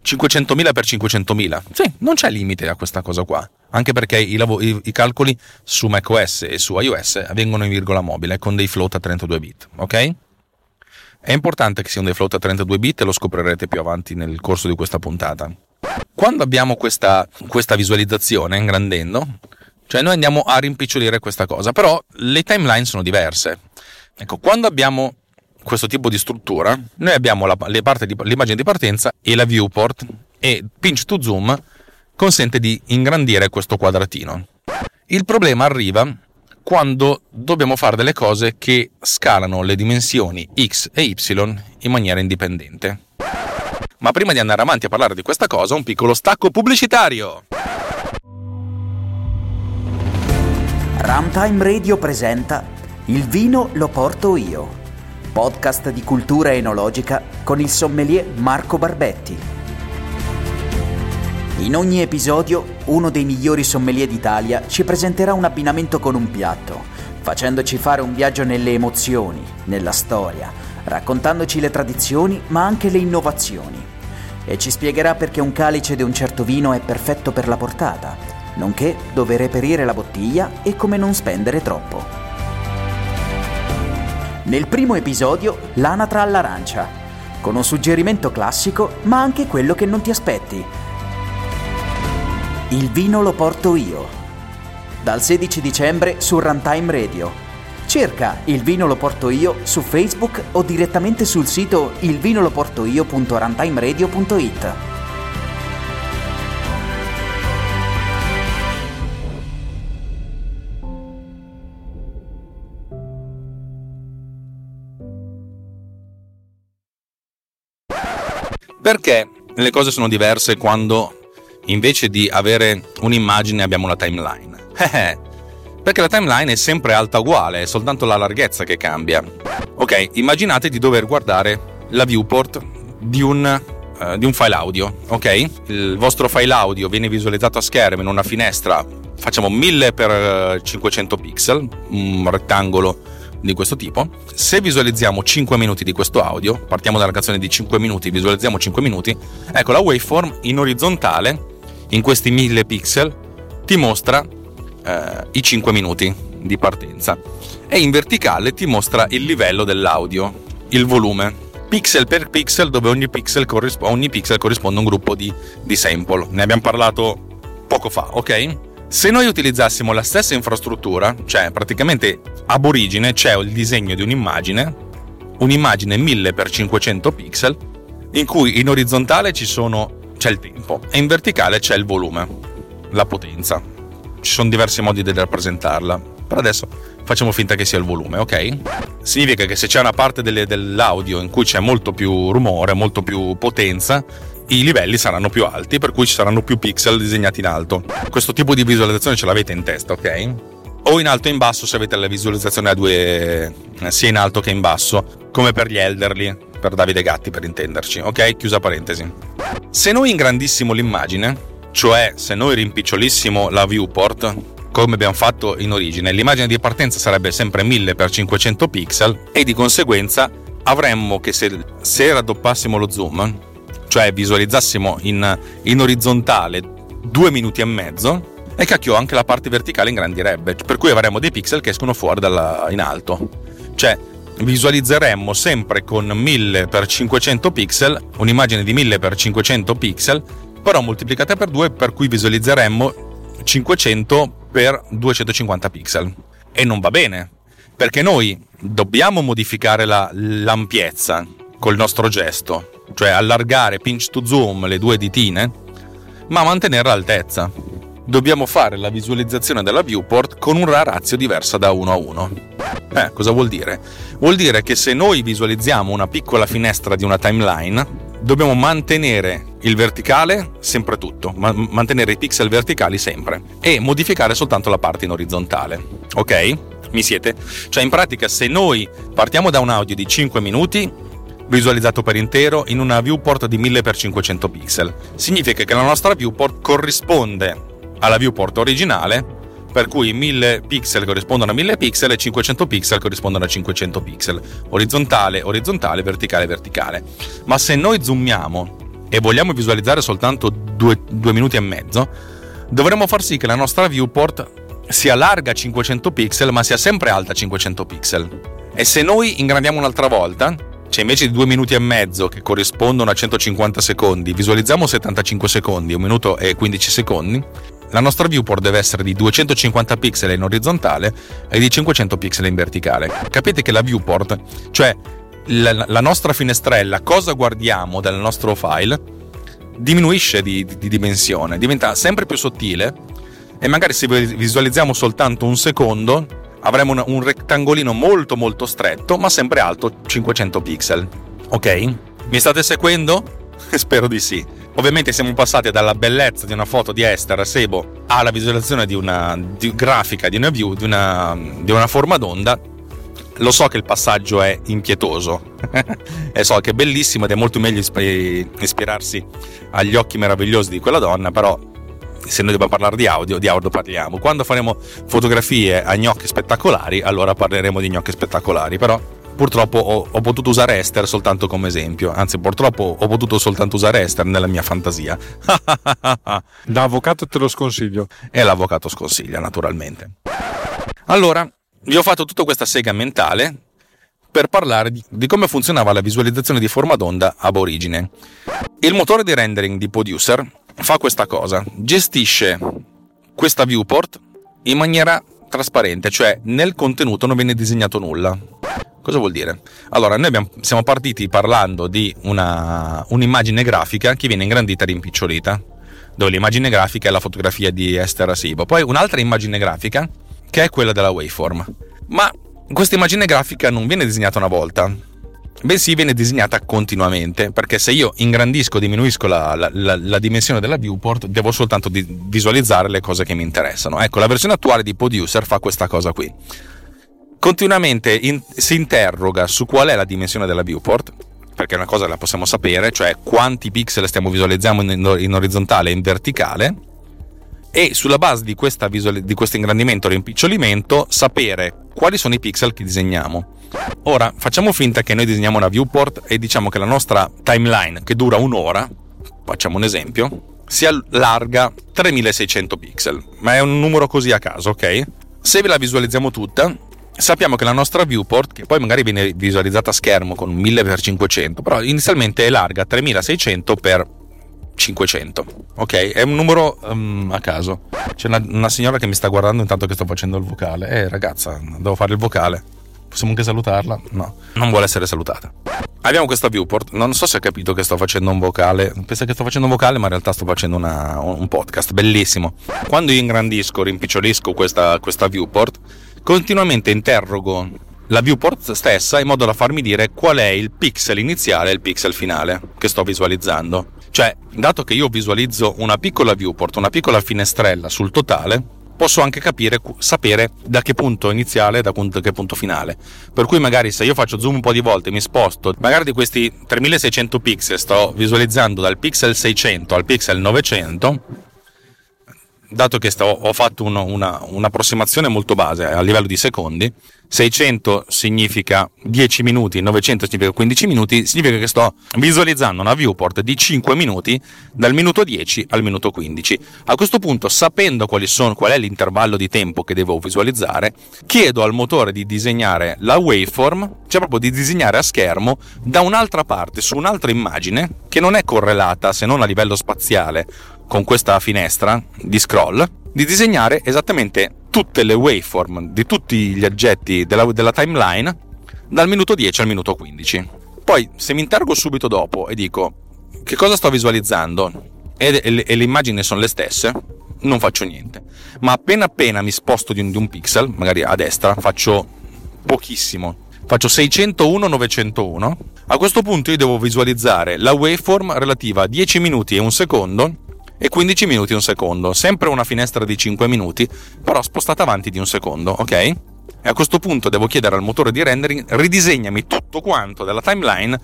500.000 x 500.000. Sì, non c'è limite a questa cosa qua. Anche perché i, lav- i, i, calcoli su macOS e su iOS avvengono in virgola mobile con dei float a 32 bit, ok? È importante che siano dei float a 32 bit e lo scoprirete più avanti nel corso di questa puntata. Quando abbiamo questa, questa visualizzazione ingrandendo, cioè noi andiamo a rimpicciolire questa cosa, però le timeline sono diverse. Ecco, quando abbiamo questo tipo di struttura, noi abbiamo la, di, l'immagine di partenza e la viewport e pinch to zoom consente di ingrandire questo quadratino. Il problema arriva quando dobbiamo fare delle cose che scalano le dimensioni x e y in maniera indipendente. Ma prima di andare avanti a parlare di questa cosa, un piccolo stacco pubblicitario.
Runtime Radio presenta Il vino lo porto io, podcast di cultura enologica con il sommelier Marco Barbetti. In ogni episodio uno dei migliori sommelier d'Italia ci presenterà un abbinamento con un piatto, facendoci fare un viaggio nelle emozioni, nella storia, raccontandoci le tradizioni ma anche le innovazioni. E ci spiegherà perché un calice di un certo vino è perfetto per la portata, nonché dove reperire la bottiglia e come non spendere troppo. Nel primo episodio, l'anatra all'arancia, con un suggerimento classico ma anche quello che non ti aspetti. Il vino lo porto io. Dal 16 dicembre su Runtime Radio Cerca Il vino lo porto io su Facebook o direttamente sul sito ilvinoloportoio.runtimeradio.it.
Perché le cose sono diverse quando invece di avere un'immagine abbiamo una timeline? *laughs* Eh, eh. Perché la timeline è sempre alta uguale, è soltanto la larghezza che cambia. Ok, immaginate di dover guardare la viewport di un, uh, di un file audio, ok? Il vostro file audio viene visualizzato a schermo in una finestra, facciamo 1000x500 pixel, un rettangolo di questo tipo. Se visualizziamo 5 minuti di questo audio, partiamo dalla canzone di 5 minuti, visualizziamo 5 minuti, ecco la waveform in orizzontale, in questi 1000 pixel, ti mostra eh, i 5 minuti di partenza e in verticale ti mostra il livello dell'audio, il volume, pixel per pixel dove ogni pixel, corrisp- ogni pixel corrisponde a un gruppo di, di sample. Ne abbiamo parlato poco fa, ok? Se noi utilizzassimo la stessa infrastruttura, cioè praticamente ab origine c'è il disegno di un'immagine, un'immagine 1000x500 pixel, in cui in orizzontale sono, c'è il tempo e in verticale c'è il volume, la potenza ci sono diversi modi di rappresentarla. Per adesso facciamo finta che sia il volume, ok? Significa che se c'è una parte delle, dell'audio in cui c'è molto più rumore, molto più potenza, i livelli saranno più alti, per cui ci saranno più pixel disegnati in alto. Questo tipo di visualizzazione ce l'avete in testa, ok? O in alto e in basso se avete la visualizzazione a due, sia in alto che in basso, come per gli elderly, per Davide Gatti per intenderci, ok? Chiusa parentesi. Se noi ingrandissimo l'immagine, cioè, se noi rimpicciolissimo la viewport, come abbiamo fatto in origine, l'immagine di partenza sarebbe sempre 1000x500 pixel e di conseguenza avremmo che se, se raddoppassimo lo zoom, cioè visualizzassimo in, in orizzontale due minuti e mezzo, e cacchio anche la parte verticale ingrandirebbe, per cui avremmo dei pixel che escono fuori dalla, in alto. Cioè, visualizzeremmo sempre con 1000x500 pixel, un'immagine di 1000x500 pixel, però moltiplicate per 2 per cui visualizzeremmo 500 per 250 pixel. E non va bene, perché noi dobbiamo modificare la, l'ampiezza, col nostro gesto, cioè allargare pinch to zoom le due ditine, ma mantenere l'altezza. Dobbiamo fare la visualizzazione della viewport con una razio diversa da 1 a 1. Eh, cosa vuol dire? Vuol dire che se noi visualizziamo una piccola finestra di una timeline, dobbiamo mantenere il verticale sempre tutto, ma- mantenere i pixel verticali sempre e modificare soltanto la parte in orizzontale. Ok? Mi siete? Cioè in pratica se noi partiamo da un audio di 5 minuti visualizzato per intero in una viewport di 1000x500 pixel, significa che la nostra viewport corrisponde alla viewport originale per cui 1000 pixel corrispondono a 1000 pixel e 500 pixel corrispondono a 500 pixel, orizzontale, orizzontale, verticale, verticale. Ma se noi zoomiamo e vogliamo visualizzare soltanto 2 minuti e mezzo, dovremmo far sì che la nostra viewport sia larga 500 pixel ma sia sempre alta 500 pixel. E se noi ingrandiamo un'altra volta, cioè invece di 2 minuti e mezzo che corrispondono a 150 secondi, visualizziamo 75 secondi, 1 minuto e 15 secondi, la nostra viewport deve essere di 250 pixel in orizzontale e di 500 pixel in verticale. Capite che la viewport, cioè la, la nostra finestrella, cosa guardiamo dal nostro file, diminuisce di, di, di dimensione, diventa sempre più sottile e magari se visualizziamo soltanto un secondo avremo un, un rettangolino molto molto stretto ma sempre alto 500 pixel. Ok? Mi state seguendo? *laughs* Spero di sì. Ovviamente siamo passati dalla bellezza di una foto di Esther Sebo alla visualizzazione di una di grafica, di una view, di una, di una forma d'onda. Lo so che il passaggio è impietoso *laughs* e so che è bellissimo ed è molto meglio ispirarsi agli occhi meravigliosi di quella donna, però se noi dobbiamo parlare di audio, di audio parliamo. Quando faremo fotografie a gnocchi spettacolari, allora parleremo di gnocchi spettacolari, però purtroppo ho, ho, potuto usare Esther soltanto come esempio, anzi purtroppo ho potuto soltanto usare Esther nella mia fantasia. *laughs*
da avvocato te lo sconsiglio.
E l'avvocato sconsiglia naturalmente. Allora, vi ho fatto tutta questa sega mentale per parlare di, di, come funzionava la visualizzazione di forma d'onda ab origine. Il motore di rendering di Producer fa questa cosa, gestisce questa viewport in maniera trasparente, cioè nel contenuto non viene disegnato nulla. Cosa vuol dire? Allora, noi abbiamo, siamo partiti parlando di una, un'immagine grafica che viene ingrandita e rimpicciolita, dove l'immagine grafica è la fotografia di Esther Asibo. Poi un'altra immagine grafica che è quella della waveform. Ma questa immagine grafica non viene disegnata una volta, bensì viene disegnata continuamente, perché se io ingrandisco o diminuisco la, la, la, la, dimensione della viewport, devo soltanto di visualizzare le cose che mi interessano. Ecco, la versione attuale di Producer fa questa cosa qui. Continuamente in, si interroga su qual è la dimensione della viewport, perché una cosa la possiamo sapere, cioè quanti pixel stiamo visualizzando in, in orizzontale e in verticale, e sulla base di, visual- di questo ingrandimento e rimpicciolimento sapere quali sono i pixel che disegniamo. Ora facciamo finta che noi disegniamo una viewport e diciamo che la nostra timeline, che dura un'ora, facciamo un esempio, si allarga 3600 pixel, ma è un numero così a caso, ok? Se ve la visualizziamo tutta, sappiamo che la nostra viewport, che poi magari viene visualizzata a schermo con 1000x500, però inizialmente è larga 3600 x 500, ok? È un numero um, a caso. C'è una, una, signora che mi sta guardando intanto che sto facendo il vocale. Eh, ragazza, devo fare il vocale. Possiamo anche salutarla? No, non vuole essere salutata. Abbiamo questa viewport. Non so se ha capito che sto facendo un vocale. Pensa che sto facendo un vocale, ma in realtà sto facendo una, un podcast bellissimo. Quando io ingrandisco, rimpicciolisco questa, questa viewport, continuamente interrogo la viewport stessa in modo da farmi dire qual è il pixel iniziale e il pixel finale che sto visualizzando. Cioè, dato che io visualizzo una piccola viewport, una piccola finestrella sul totale, posso anche capire, sapere da che punto iniziale e da che punto finale. Per cui magari se io faccio zoom un po' di volte, mi sposto, magari di questi 3600 pixel sto visualizzando dal pixel 600 al pixel 900, dato che sto, ho fatto uno, una, un'approssimazione molto base a livello di secondi, 600 significa 10 minuti, 900 significa 15 minuti, significa che sto visualizzando una viewport di 5 minuti dal minuto 10 al minuto 15. A questo punto, sapendo sono, qual è l'intervallo di tempo che devo visualizzare, chiedo al motore di disegnare la waveform, cioè proprio di disegnare a schermo da un'altra parte, su un'altra immagine, che non è correlata se non a livello spaziale con questa finestra di scroll, di disegnare esattamente tutte le waveform di tutti gli oggetti della, della timeline dal minuto 10 al minuto 15. Poi, se mi interrogo subito dopo e dico che cosa sto visualizzando e, e, e le immagini sono le stesse, non faccio niente. Ma appena appena mi sposto di un, di un pixel, magari a destra, faccio pochissimo. Faccio 601-901. A questo punto io devo visualizzare la waveform relativa a 10 minuti e un secondo e 15 minuti un secondo. Sempre una finestra di 5 minuti, però spostata avanti di un secondo, ok? E a questo punto devo chiedere al motore di rendering ridisegnami tutto quanto della timeline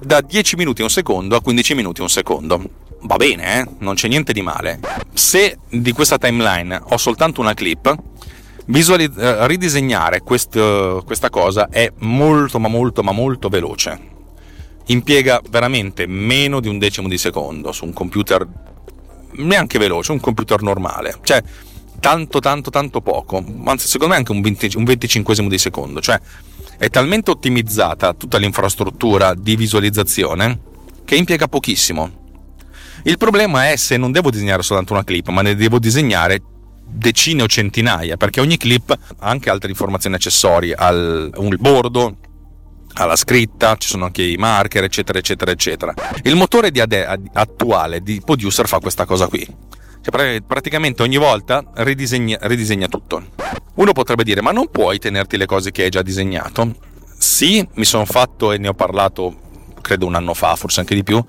da 10 minuti un secondo a 15 minuti un secondo va bene, eh? non c'è niente di male. Se di questa timeline ho soltanto una clip, visualiz- eh, ridisegnare quest- questa cosa è molto, ma molto, ma molto veloce. Impiega veramente meno di un decimo di secondo su un computer neanche veloce, un computer normale. Cioè, tanto, tanto, tanto poco. Anzi, secondo me anche un, 20, un 25 di secondo. Cioè, è talmente ottimizzata tutta l'infrastruttura di visualizzazione che impiega pochissimo. Il problema è se non devo disegnare soltanto una clip, ma ne devo disegnare decine o centinaia, perché ogni clip ha anche altre informazioni accessorie, al un bordo, alla scritta, ci sono anche i marker, eccetera, eccetera, eccetera. Il motore di ade- attuale di Producer fa questa cosa qui. Cioè, praticamente ogni volta ridisegna, ridisegna tutto. Uno potrebbe dire, ma non puoi tenerti le cose che hai già disegnato? Sì, mi sono fatto e ne ho parlato, credo un anno fa, forse anche di più,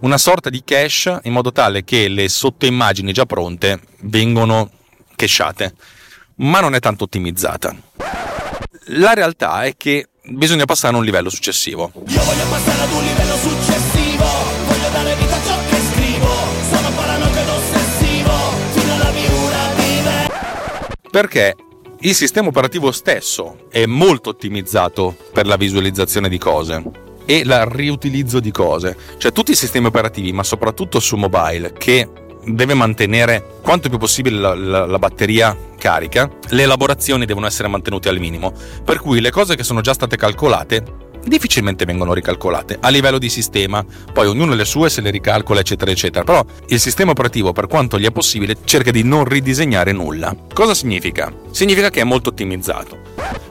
una sorta di cache in modo tale che le sottoimmagini già pronte vengono cachate, ma non è tanto ottimizzata. La realtà è che bisogna passare a un livello successivo. Io voglio passare ad un livello successivo, voglio dare vita a ciò che scrivo, sono paranoico ed ossessivo, fino alla miura vive. Perché il sistema operativo stesso è molto ottimizzato per la visualizzazione di cose e il riutilizzo di cose. Cioè tutti i sistemi operativi, ma soprattutto su mobile, che deve mantenere quanto più possibile la, la, la, batteria carica, le elaborazioni devono essere mantenute al minimo, per cui le cose che sono già state calcolate difficilmente vengono ricalcolate a livello di sistema, poi ognuno le sue se le ricalcola eccetera eccetera, però il sistema operativo per quanto gli è possibile cerca di non ridisegnare nulla. Cosa significa? Significa che è molto ottimizzato.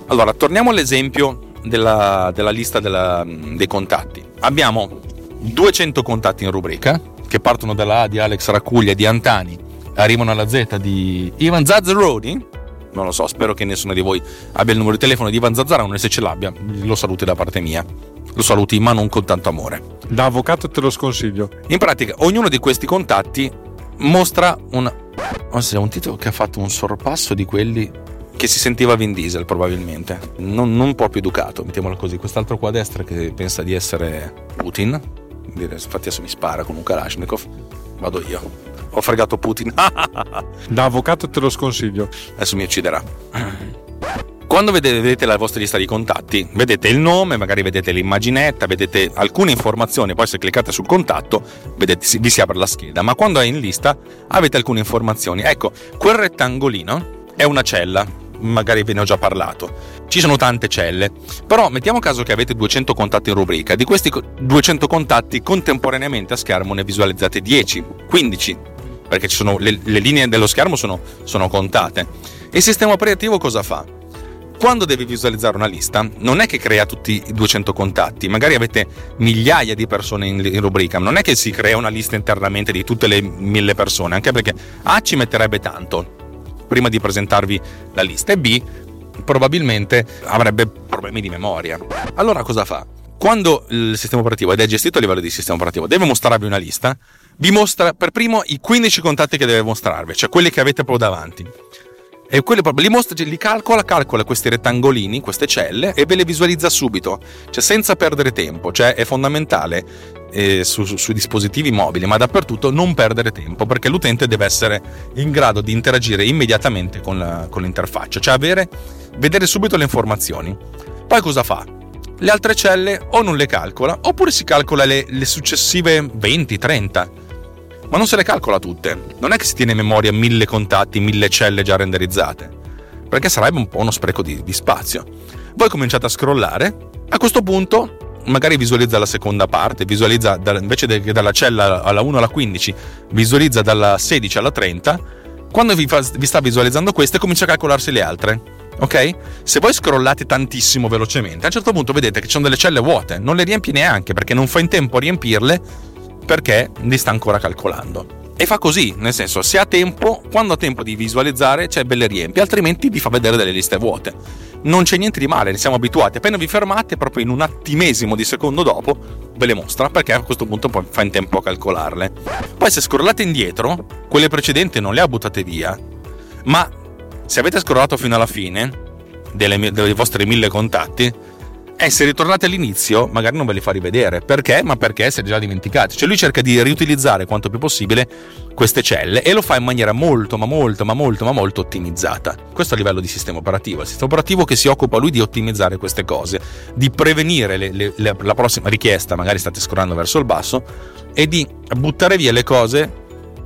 Allora, torniamo all'esempio della, della lista della, dei contatti. Abbiamo 200 contatti in rubrica che partono dalla A di Alex Racuglia di Antani, arrivano alla Z di Ivan Zazzaroni. Non lo so, spero che nessuno di voi abbia il numero di telefono di Ivan Zazzaroni, se ce l'abbia lo saluti da parte mia. Lo saluti, ma non con tanto amore.
Da avvocato te lo sconsiglio.
In pratica, ognuno di questi contatti mostra un, un titolo che ha fatto un sorpasso di quelli che si sentiva Vin Diesel probabilmente, non, non proprio educato, mettiamolo così. Quest'altro qua a destra che pensa di essere Putin, infatti adesso mi spara con un Kalashnikov, vado io. Ho fregato Putin. *laughs*
da avvocato te lo sconsiglio.
Adesso mi ucciderà. Quando vedete la vostra lista di contatti, vedete il nome, magari vedete l'immaginetta, vedete alcune informazioni, poi se cliccate sul contatto vedete, vi si apre la scheda, ma quando è in lista avete alcune informazioni. Ecco, quel rettangolino è una cella, magari ve ne ho già parlato. Ci sono tante celle, però mettiamo caso che avete 200 contatti in rubrica, di questi 200 contatti contemporaneamente a schermo ne visualizzate 10, 15, perché le, le, linee dello schermo sono, sono contate. E il sistema operativo cosa fa? Quando devi visualizzare una lista, non è che crea tutti i 200 contatti, magari avete migliaia di persone in, rubrica, non è che si crea una lista internamente di tutte le mille persone, anche perché A ci metterebbe tanto, prima di presentarvi la lista e B probabilmente avrebbe problemi di memoria. Allora cosa fa? Quando il sistema operativo, ed è gestito a livello di sistema operativo, deve mostrarvi una lista, vi mostra per primo i 15 contatti che deve mostrarvi, cioè quelli che avete proprio davanti. E quelli proprio li, mostra, li calcola, calcola questi rettangolini, queste celle e ve le visualizza subito, cioè senza perdere tempo, cioè è fondamentale eh, su, su, sui dispositivi mobili, ma dappertutto non perdere tempo perché l'utente deve essere in grado di interagire immediatamente con, la, con l'interfaccia, cioè avere, vedere subito le informazioni. Poi cosa fa? Le altre celle o non le calcola oppure si calcola le, le successive 20-30 ma non se le calcola tutte. Non è che si tiene in memoria mille contatti, mille celle già renderizzate, perché sarebbe un po' uno spreco di, di spazio. Voi cominciate a scrollare, a questo punto magari visualizza la seconda parte, visualizza da, invece che dalla cella alla 1 alla 15, visualizza dalla 16 alla 30. Quando vi, fa, vi sta visualizzando queste, comincia a calcolarsi le altre. Ok? Se voi scrollate tantissimo velocemente, a un certo punto vedete che ci sono delle celle vuote, non le riempi neanche perché non fa in tempo a riempirle perché li sta ancora calcolando. E fa così, nel senso, se ha tempo, quando ha tempo di visualizzare, c'è belle riempie, altrimenti vi fa vedere delle liste vuote. Non c'è niente di male, ne siamo abituati. Appena vi fermate, proprio in un attimesimo di secondo dopo, ve le mostra, perché a questo punto poi fa in tempo a calcolarle. Poi se scrollate indietro, quelle precedenti non le ha buttate via, ma se avete scrollato fino alla fine dei vostri mille contatti, e se ritornate all'inizio, magari non ve li fa rivedere. Perché? Ma perché siete già dimenticati. Cioè lui cerca di riutilizzare quanto più possibile queste celle e lo fa in maniera molto, ma molto, ma molto, ma molto ottimizzata. Questo a livello di sistema operativo. Il sistema operativo che si occupa lui di ottimizzare queste cose, di prevenire le, le, le, la prossima richiesta, magari state scrollando verso il basso, e di buttare via le cose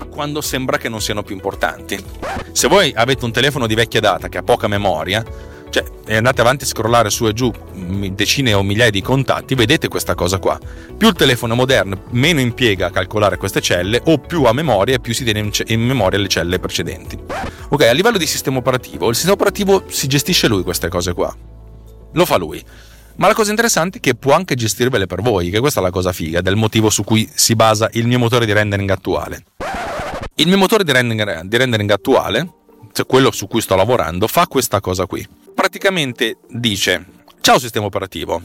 quando sembra che non siano più importanti. Se voi avete un telefono di vecchia data che ha poca memoria, cioè e andate avanti a scrollare su e giù decine o migliaia di contatti, vedete questa cosa qua. Più il telefono è moderno, meno impiega a calcolare queste celle, o più ha memoria e più si tiene in memoria le celle precedenti. Ok, a livello di sistema operativo, il sistema operativo si gestisce lui queste cose qua. Lo fa lui. Ma la cosa interessante è che può anche gestirvele per voi, che questa è la cosa figa, del motivo su cui si basa il mio motore di rendering attuale. Il mio motore di rendering, di rendering attuale, cioè quello su cui sto lavorando, fa questa cosa qui praticamente dice: Ciao sistema operativo,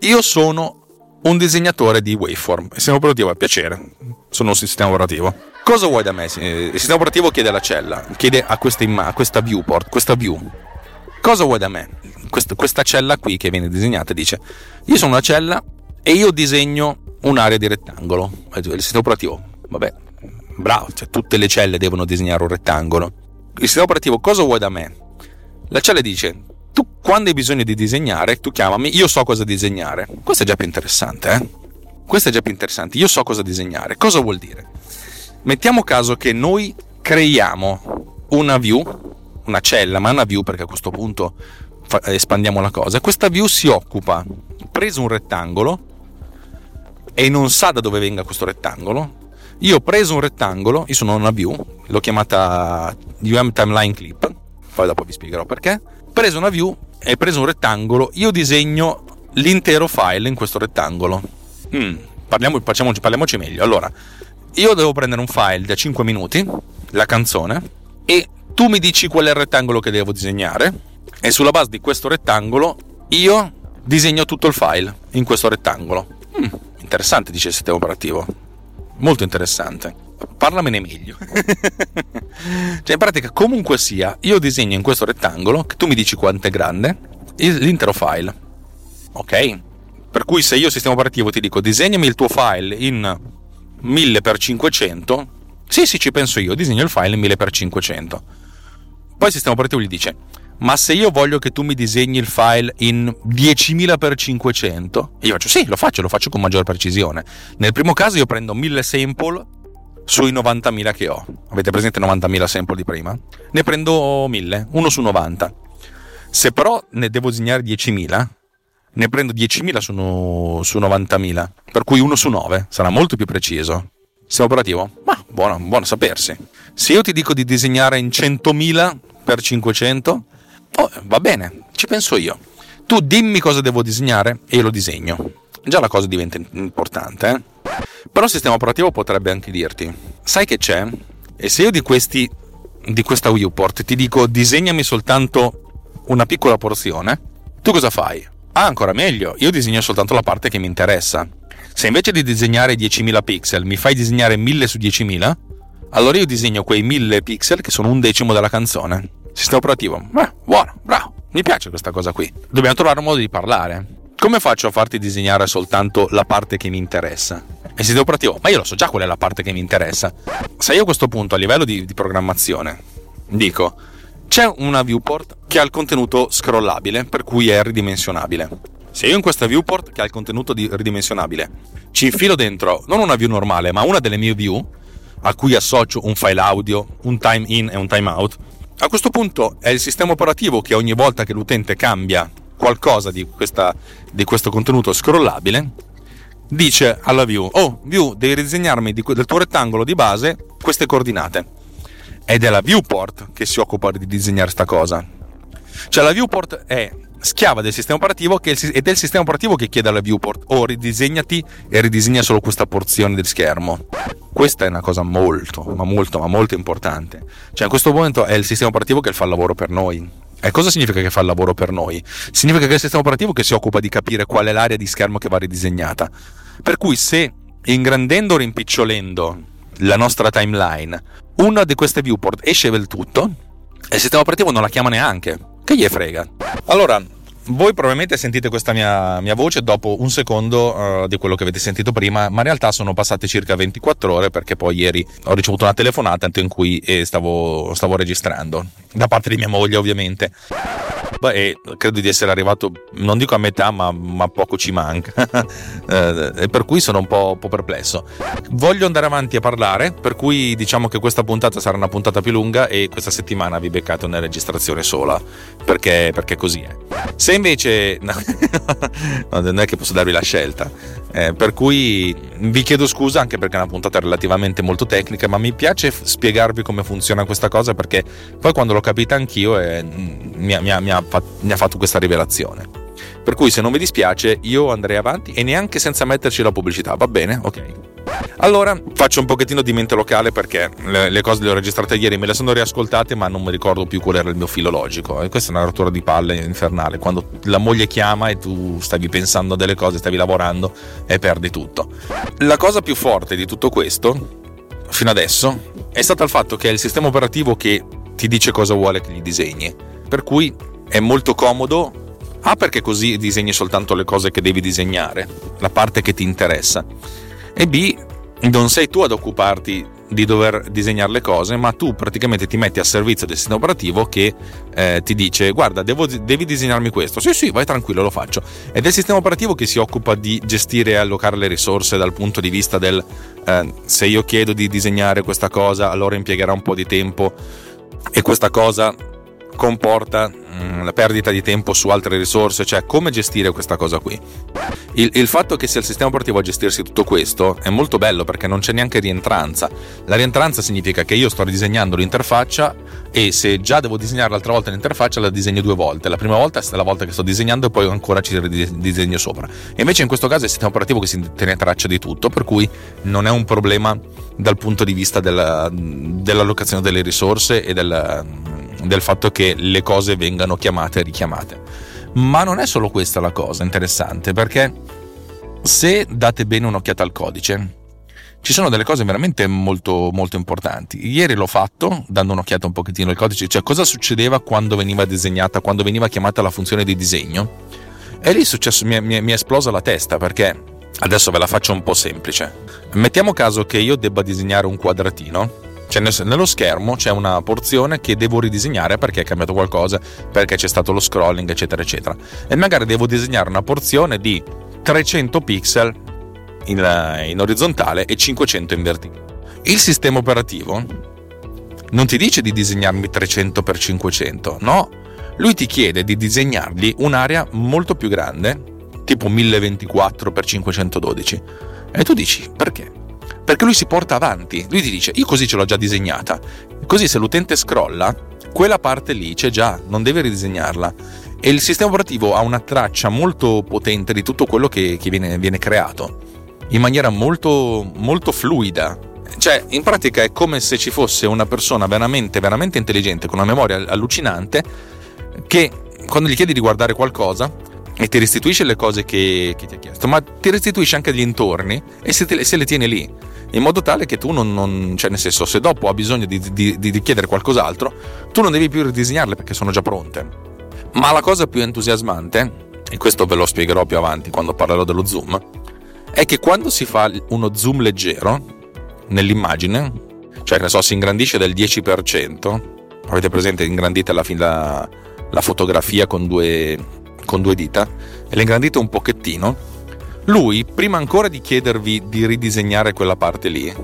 io sono un disegnatore di waveform. Il sistema operativo a piacere, sono un sistema operativo. Cosa vuoi da me? Il sistema operativo chiede alla cella, chiede a questa, imma- a questa viewport, questa view. Cosa vuoi da me? Questa, questa cella qui che viene disegnata dice: Io sono una cella e io disegno un'area di rettangolo. Il sistema operativo, vabbè, bravo, cioè tutte le celle devono disegnare un rettangolo. Il sistema operativo cosa vuoi da me? La cella dice: tu quando hai bisogno di disegnare, tu chiamami, io so cosa disegnare. Questo è già più interessante, eh? Questo è già più interessante, io so cosa disegnare. Cosa vuol dire? Mettiamo caso che noi creiamo una view, una cella, ma una view perché a questo punto espandiamo la cosa. Questa view si occupa, preso un rettangolo, e non sa da dove venga questo rettangolo, io ho preso un rettangolo, io sono una view, l'ho chiamata UM Timeline Clip, poi dopo vi spiegherò perché preso una view e preso un rettangolo, io disegno l'intero file in questo rettangolo. Mm, parliamo, parliamoci, parliamoci meglio. Allora, io devo prendere un file da 5 minuti, la canzone, e tu mi dici qual è il rettangolo che devo disegnare, e sulla base di questo rettangolo io disegno tutto il file in questo rettangolo. Mm, interessante, dice il sistema operativo. Molto interessante parlamene meglio. *laughs* cioè, in pratica, comunque sia, io disegno in questo rettangolo, che tu mi dici quanto è grande, l'intero file. Ok? Per cui se io sistema operativo ti dico disegnami il tuo file in 1000x500, sì sì ci penso io, disegno il file in 1000x500. Poi il sistema operativo gli dice, ma se io voglio che tu mi disegni il file in 10.000x500, io faccio sì, lo faccio, lo faccio con maggior precisione. Nel primo caso io prendo 1000 sample sui 90.000 che ho. Avete presente 90.000 sample di prima? Ne prendo 1000, uno su 90. Se però ne devo disegnare 10.000, ne prendo 10.000 su, su 90.000, per cui uno su 9 sarà molto più preciso. Sistema operativo? Ma buono, buono sapersi. Se io ti dico di disegnare in 100.000 per 500, oh, va bene, ci penso io. Tu dimmi cosa devo disegnare e io lo disegno. Già la cosa diventa importante, eh? Però il sistema operativo potrebbe anche dirti, sai che c'è? E se io di questi, di questa viewport ti dico disegnami soltanto una piccola porzione, tu cosa fai? Ah, ancora meglio, io disegno soltanto la parte che mi interessa. Se invece di disegnare 10.000 pixel mi fai disegnare 1000 su 10.000, allora io disegno quei 1000 pixel che sono un decimo della canzone. Sistema operativo. Eh, buono, bravo. Mi piace questa cosa qui. Dobbiamo trovare un modo di parlare. Come faccio a farti disegnare soltanto la parte che mi interessa? E sistema operativo, ma io lo so già qual è la parte che mi interessa. Se io a questo punto a livello di, di programmazione dico c'è una viewport che ha il contenuto scrollabile, per cui è ridimensionabile. Se io in questa viewport che ha il contenuto ridimensionabile ci infilo dentro non una view normale, ma una delle mie view a cui associo un file audio, un time in e un time out, a questo punto è il sistema operativo che ogni volta che l'utente cambia qualcosa di, questa, di questo contenuto scrollabile dice alla view, oh view devi ridisegnarmi di, del tuo rettangolo di base queste coordinate. Ed è la viewport che si occupa di disegnare sta cosa. Cioè la viewport è schiava del sistema operativo che, ed è il sistema operativo che chiede alla viewport oh, ridisegnati e ridisegna solo questa porzione del schermo. Questa è una cosa molto, ma molto, ma molto importante. Cioè in questo momento è il sistema operativo che fa il lavoro per noi. E cosa significa che fa il lavoro per noi? Significa che è il sistema operativo che si occupa di capire qual è l'area di schermo che va ridisegnata. Per cui se ingrandendo o rimpicciolendo la nostra timeline, una di queste viewport esce del tutto, il sistema operativo non la chiama neanche. Che gli frega? Allora, voi probabilmente sentite questa mia, mia voce dopo un secondo uh, di quello che avete sentito prima, ma in realtà sono passate circa 24 ore perché poi ieri ho ricevuto una telefonata in cui eh, stavo, stavo registrando, da parte di mia moglie ovviamente. Beh, credo di essere arrivato, non dico a metà, ma, ma poco ci manca. *laughs* eh, per cui sono un po', un po', perplesso. Voglio andare avanti a parlare, per cui diciamo che questa puntata sarà una puntata più lunga e questa settimana vi beccate una registrazione sola, perché, perché così è. Se invece... *laughs* No, non è che posso darvi la scelta. Eh, per cui vi chiedo scusa anche perché è una puntata relativamente molto tecnica, ma mi piace spiegarvi come funziona questa cosa perché poi quando l'ho capita anch'io eh, mi, mi, mi, ha, mi ha fatto questa rivelazione. Per cui se non vi dispiace io andrei avanti e neanche senza metterci la pubblicità, va bene? Ok. Allora faccio un pochettino di mente locale perché le, cose le ho registrate ieri, me le sono riascoltate ma non mi ricordo più qual era il mio filo logico e questa è una rottura di palle infernale, quando la moglie chiama e tu stavi pensando a delle cose, stavi lavorando e perdi tutto. La cosa più forte di tutto questo, fino adesso, è stato il fatto che è il sistema operativo che ti dice cosa vuole che gli disegni, per cui è molto comodo A perché così disegni soltanto le cose che devi disegnare, la parte che ti interessa e B non sei tu ad occuparti di dover disegnare le cose, ma tu praticamente ti metti a servizio del sistema operativo che eh, ti dice guarda, devo, devi disegnarmi questo. Sì, sì, vai tranquillo, lo faccio. Ed è il sistema operativo che si occupa di gestire e allocare le risorse dal punto di vista del eh, se io chiedo di disegnare questa cosa, allora impiegherà un po' di tempo e questa cosa comporta la perdita di tempo su altre risorse, cioè come gestire questa cosa qui. Il, il, fatto che sia il sistema operativo a gestirsi tutto questo è molto bello perché non c'è neanche rientranza. La rientranza significa che io sto ridisegnando l'interfaccia e se già devo disegnare l'altra volta l'interfaccia la disegno due volte. La prima volta è la volta che sto disegnando e poi ancora ci ridisegno sopra. E invece in questo caso è il sistema operativo che si tiene traccia di tutto, per cui non è un problema dal punto di vista della, dell'allocazione delle risorse e del del fatto che le cose vengano chiamate e richiamate. Ma non è solo questa la cosa interessante, perché se date bene un'occhiata al codice, ci sono delle cose veramente molto, molto importanti. Ieri l'ho fatto, dando un'occhiata un pochettino al codice, cioè cosa succedeva quando veniva disegnata, quando veniva chiamata la funzione di disegno. E lì è successo, mi è, mi è esplosa la testa perché adesso ve la faccio un po' semplice. Mettiamo caso che io debba disegnare un quadratino cioè nello schermo c'è una porzione che devo ridisegnare perché è cambiato qualcosa, perché c'è stato lo scrolling, eccetera, eccetera. E magari devo disegnare una porzione di 300 pixel in, in orizzontale e 500 in verticale. Il sistema operativo non ti dice di disegnarmi 300 x 500, no, lui ti chiede di disegnargli un'area molto più grande, tipo 1024 x 512. E tu dici perché? perché lui si porta avanti. Lui ti dice: Io così ce l'ho già disegnata. Così se l'utente scrolla, quella parte lì c'è già, non deve ridisegnarla. E il sistema operativo ha una traccia molto potente di tutto quello che, che viene, viene, creato in maniera molto, molto fluida. Cioè, in pratica è come se ci fosse una persona veramente, veramente intelligente, con una memoria allucinante, che quando gli chiedi di guardare qualcosa, e ti restituisce le cose che, che, ti ha chiesto, ma ti restituisce anche gli intorni e se, te, se le tiene lì in modo tale che tu non, non, cioè nel senso se dopo ha bisogno di, di, di, chiedere qualcos'altro tu non devi più ridisegnarle perché sono già pronte ma la cosa più entusiasmante e questo ve lo spiegherò più avanti quando parlerò dello zoom è che quando si fa uno zoom leggero nell'immagine cioè che ne so si ingrandisce del 10% avete presente ingrandite alla fine la, la fotografia con due, con due dita e l'ingrandite un pochettino lui, prima ancora di chiedervi di ridisegnare quella parte lì,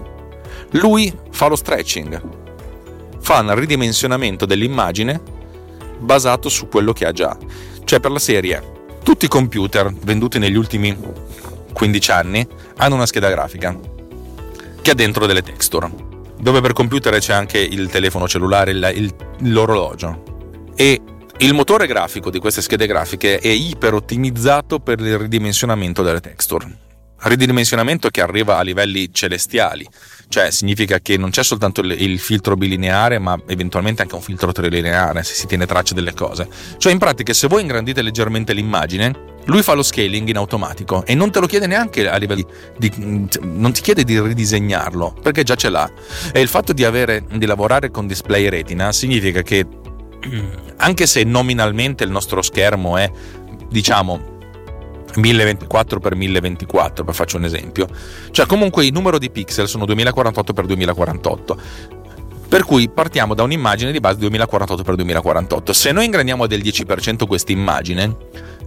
lui fa lo stretching, fa un ridimensionamento dell'immagine basato su quello che ha già. Cioè per la serie, tutti i computer venduti negli ultimi 15 anni hanno una scheda grafica che ha dentro delle texture, dove per computer c'è anche il telefono cellulare, il, il, l'orologio. E Il motore grafico di queste schede grafiche è iper ottimizzato per il ridimensionamento delle texture. Ridimensionamento che arriva a livelli celestiali, cioè significa che non c'è soltanto il filtro bilineare, ma eventualmente anche un filtro trilineare se si tiene traccia delle cose. Cioè, in pratica, se voi ingrandite leggermente l'immagine, lui fa lo scaling in automatico e non te lo chiede neanche a livello di, di, non ti chiede di ridisegnarlo perché già ce l'ha e il fatto di avere di lavorare con display retina significa che *clears throat* anche se nominalmente il nostro schermo è diciamo 1024x1024 per faccio un esempio. Cioè comunque il numero di pixel sono 2048x2048 per cui partiamo da un'immagine di base 2048x2048 se noi ingrandiamo del 10% questa immagine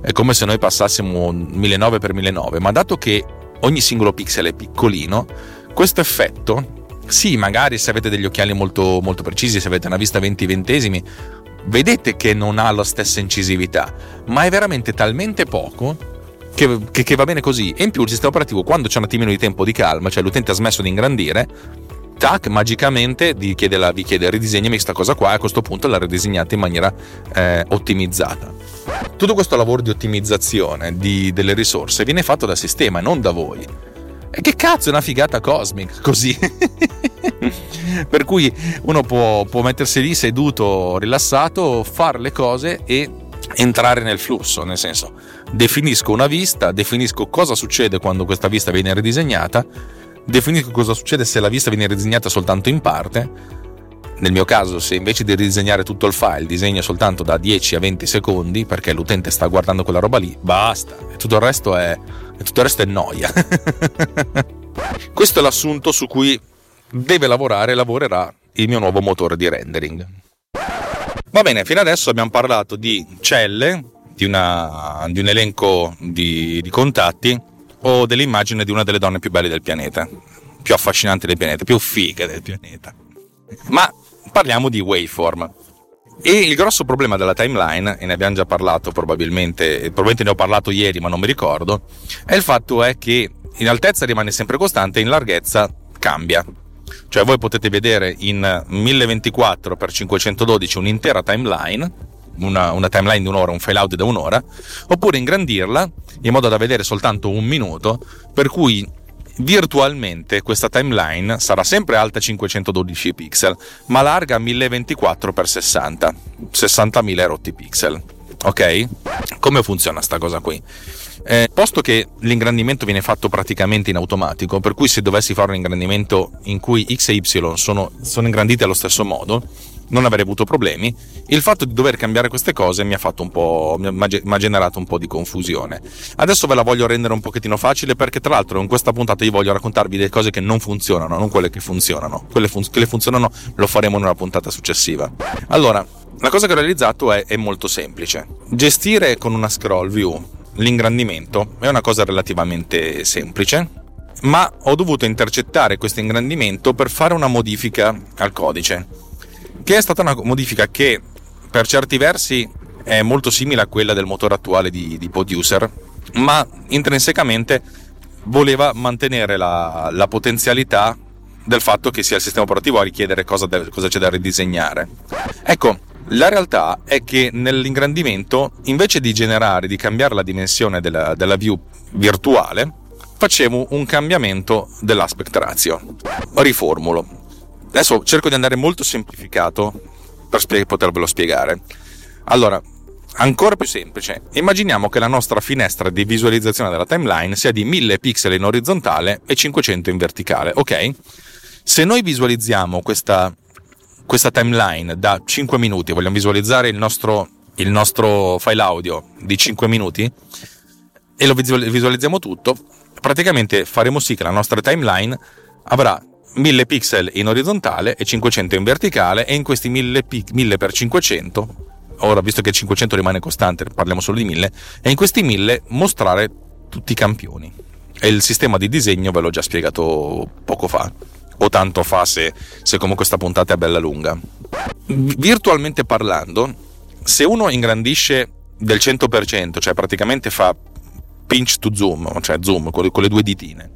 è come se noi passassimo 19x1009 ma dato che ogni singolo pixel è piccolino questo effetto sì, magari se avete degli occhiali molto, molto precisi, se avete una vista 20 ventesimi, vedete che non ha la stessa incisività, ma è veramente talmente poco che, che, che, va bene così. E in più il sistema operativo, quando c'è un attimino di tempo di calma, cioè l'utente ha smesso di ingrandire, tac, magicamente vi chiede, la, vi chiede ridisegnami questa cosa qua e a questo punto la ridisegnate in maniera eh, ottimizzata. Tutto questo lavoro di ottimizzazione di, delle risorse viene fatto dal sistema, non da voi. E che cazzo è una figata cosmic *laughs* così? per cui uno può, può mettersi lì seduto, rilassato, fare le cose e entrare nel flusso, nel senso definisco una vista, definisco cosa succede quando questa vista viene ridisegnata, definisco cosa succede se la vista viene ridisegnata soltanto in parte. Nel mio caso, se invece di ridisegnare tutto il file disegna soltanto da 10 a 20 secondi perché l'utente sta guardando quella roba lì, basta. E tutto il resto è, tutto il resto è noia. *laughs* Questo è l'assunto su cui deve lavorare e lavorerà il mio nuovo motore di rendering. Va bene, fino adesso abbiamo parlato di celle, di, una, di un elenco di, di contatti o dell'immagine di una delle donne più belle del pianeta, più affascinanti del pianeta, più fighe del pianeta. Ma parliamo di waveform. E il grosso problema della timeline, e ne abbiamo già parlato probabilmente, probabilmente ne ho parlato ieri ma non mi ricordo, è il fatto è che in altezza rimane sempre costante, in larghezza cambia. Cioè voi potete vedere in 1024x512 un'intera timeline, una, una, timeline di un'ora, un file audio da un'ora, oppure ingrandirla in modo da vedere soltanto un minuto, per cui virtualmente questa timeline sarà sempre alta 512 pixel, ma larga 1024x60, 60.000 rotti pixel. Ok? Come funziona sta cosa qui? Eh, posto che l'ingrandimento viene fatto praticamente in automatico, per cui se dovessi fare un ingrandimento in cui x e y sono, sono ingranditi allo stesso modo, non avrei avuto problemi. Il fatto di dover cambiare queste cose mi ha, fatto un po', mi ha generato un po' di confusione. Adesso ve la voglio rendere un pochettino facile perché tra l'altro in questa puntata io voglio raccontarvi delle cose che non funzionano, non quelle che funzionano. Quelle fun- che funzionano lo faremo in una puntata successiva. Allora, la cosa che ho realizzato è, è molto semplice. Gestire con una scroll view l'ingrandimento è una cosa relativamente semplice, ma ho dovuto intercettare questo ingrandimento per fare una modifica al codice, che è stata una modifica che per certi versi è molto simile a quella del motore attuale di, di Poduser, ma intrinsecamente voleva mantenere la, la, potenzialità del fatto che sia il sistema operativo a richiedere cosa, de, cosa c'è da ridisegnare. Ecco, la realtà è che nell'ingrandimento, invece di generare, di cambiare la dimensione della, della view virtuale, facevo un cambiamento dell'aspect ratio. Riformulo. Adesso cerco di andare molto semplificato per spie- potervelo spiegare. Allora, ancora più semplice, immaginiamo che la nostra finestra di visualizzazione della timeline sia di 1000 pixel in orizzontale e 500 in verticale, ok? Se noi visualizziamo questa questa timeline da 5 minuti, vogliamo visualizzare il nostro, il nostro file audio di 5 minuti e lo visualizziamo tutto, praticamente faremo sì che la nostra timeline avrà 1000 pixel in orizzontale e 500 in verticale e in questi 1000, 1000 x 500 ora visto che 500 rimane costante parliamo solo di 1000 e in questi 1000 mostrare tutti i campioni. E il sistema di disegno ve l'ho già spiegato poco fa o tanto fa se, se comunque sta puntata è bella lunga. Virtualmente parlando, se uno ingrandisce del 100%, cioè praticamente fa pinch to zoom, cioè zoom con le, con le due ditine,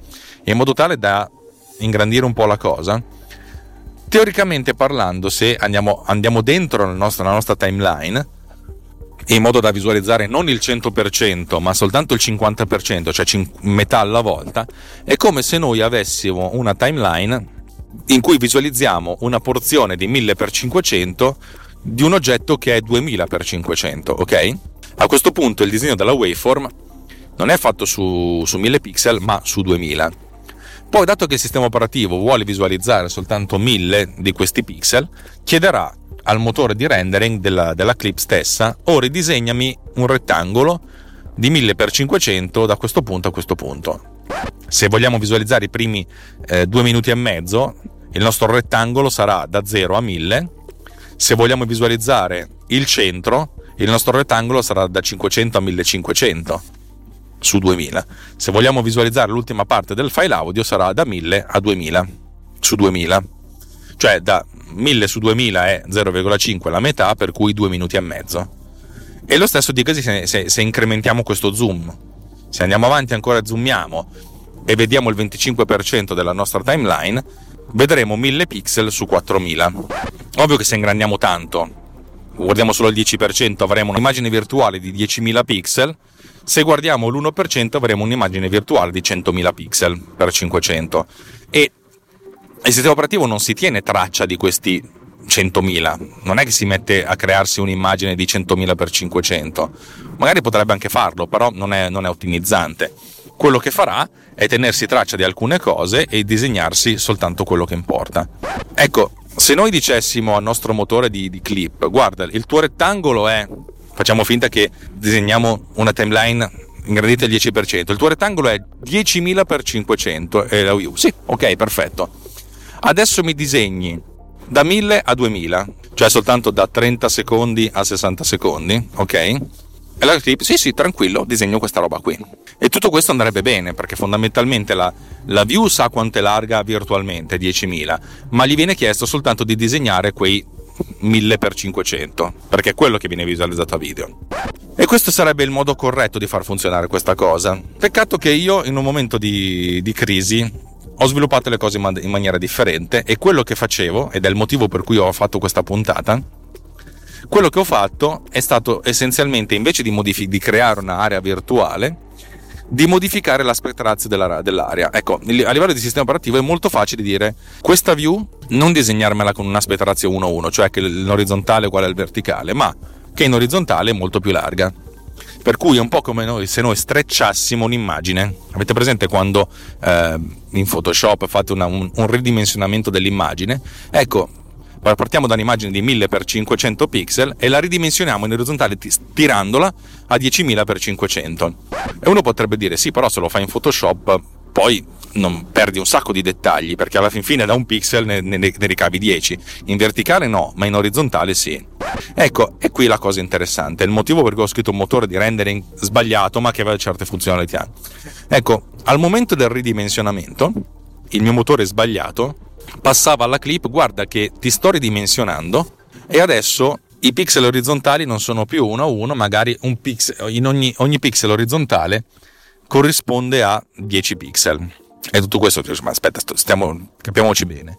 in modo tale da ingrandire un po' la cosa, teoricamente parlando, se andiamo, andiamo dentro nella nostra, nella nostra timeline, in modo da visualizzare non il 100% ma soltanto il 50%, cioè metà alla volta, è come se noi avessimo una timeline in cui visualizziamo una porzione di 1000x500 di un oggetto che è 2000x500, ok? A questo punto il disegno della waveform non è fatto su, su 1000 pixel ma su 2000. Poi, dato che il sistema operativo vuole visualizzare soltanto 1000 di questi pixel, chiederà al motore di rendering della, della clip stessa o ridisegnami un rettangolo di 1000x500 da questo punto a questo punto. Se vogliamo visualizzare i primi eh, due minuti e mezzo, il nostro rettangolo sarà da 0 a 1000. Se vogliamo visualizzare il centro, il nostro rettangolo sarà da 500 a 1500 su 2000. Se vogliamo visualizzare l'ultima parte del file audio sarà da 1000 a 2000 su 2000. Cioè da 1000 su 2000 è 0,5 la metà, per cui 2 minuti e mezzo. E lo stesso dicasi se, se, se incrementiamo questo zoom. Se andiamo avanti ancora zoomiamo e vediamo il 25% della nostra timeline, vedremo 1000 pixel su 4000. Ovvio che se ingrandiamo tanto, guardiamo solo il 10%, avremo un'immagine virtuale di 10.000 pixel, se guardiamo l'1% avremo un'immagine virtuale di 100.000 pixel per 500 e il sistema operativo non si tiene traccia di questi 100.000, non è che si mette a crearsi un'immagine di 100.000 per 500, magari potrebbe anche farlo, però non è, non è ottimizzante. Quello che farà è tenersi traccia di alcune cose e disegnarsi soltanto quello che importa. Ecco, se noi dicessimo al nostro motore di, di clip, guarda, il tuo rettangolo è, facciamo finta che disegniamo una timeline ingrandita al 10%, il tuo rettangolo è 10.000 x 500 e la view. Sì, ok, perfetto. Adesso mi disegni da 1000 a 2000, cioè soltanto da 30 secondi a 60 secondi, ok? E la clip, sì sì, tranquillo, disegno questa roba qui. E tutto questo andrebbe bene, perché fondamentalmente la, la view sa quanto è larga virtualmente, 10.000, ma gli viene chiesto soltanto di disegnare quei 1000x500, perché è quello che viene visualizzato a video. E questo sarebbe il modo corretto di far funzionare questa cosa. Peccato che io in un momento di, di crisi ho sviluppato le cose in maniera differente e quello che facevo, ed è il motivo per cui ho fatto questa puntata, quello che ho fatto è stato essenzialmente, invece di, modific- di creare un'area virtuale, di modificare l'aspect ratio della, dell'area. Ecco, a livello di sistema operativo è molto facile dire questa view non disegnarmela con un aspect ratio 1-1, cioè che l'orizzontale è uguale al verticale, ma che in orizzontale è molto più larga. Per cui è un po' come noi, se noi strecciassimo un'immagine. Avete presente quando eh, in Photoshop fate una, un, un ridimensionamento dell'immagine? Ecco, partiamo da un'immagine di 1000x500 pixel e la ridimensioniamo in orizzontale tirandola a 10.000x500. E uno potrebbe dire sì, però se lo fai in Photoshop poi non perdi un sacco di dettagli perché alla fin fine da un pixel ne, ne, ne, ricavi 10 in verticale no ma in orizzontale sì. Ecco e qui la cosa interessante. Il motivo per cui ho scritto un motore di rendering sbagliato ma che aveva certe funzionalità ecco al momento del ridimensionamento il mio motore sbagliato passava alla clip guarda che ti sto ridimensionando e adesso i pixel orizzontali non sono più uno a uno magari un pixel, in ogni, ogni pixel orizzontale corrisponde a 10 pixel. E tutto questo, ma aspetta, stiamo, capiamoci bene.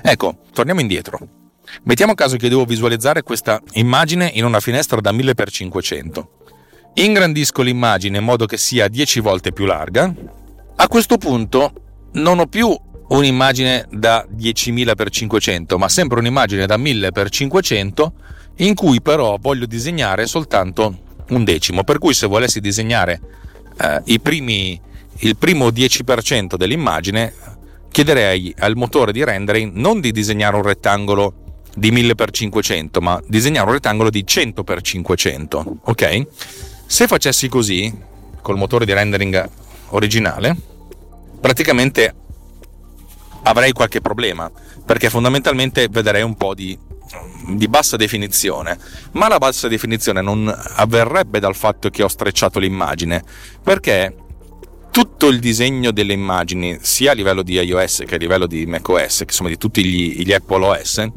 Ecco, torniamo indietro. Mettiamo caso che devo visualizzare questa immagine in una finestra da 1000x500. Ingrandisco l'immagine in modo che sia 10 volte più larga. A questo punto non ho più un'immagine da 10.000x500, ma sempre un'immagine da 1000x500 in cui però voglio disegnare soltanto un decimo. Per cui se volessi disegnare eh, primi, il primo 10% dell'immagine, chiederei al motore di rendering non di disegnare un rettangolo di 1000x500, ma disegnare un rettangolo di 100x500, ok? Se facessi così, col motore di rendering originale, praticamente avrei qualche problema, perché fondamentalmente vedrei un po' di di bassa definizione, ma la bassa definizione non avverrebbe dal fatto che ho strecciato l'immagine, perché tutto il disegno delle immagini, sia a livello di iOS che a livello di macOS, che sono di tutti gli, gli Apple OS,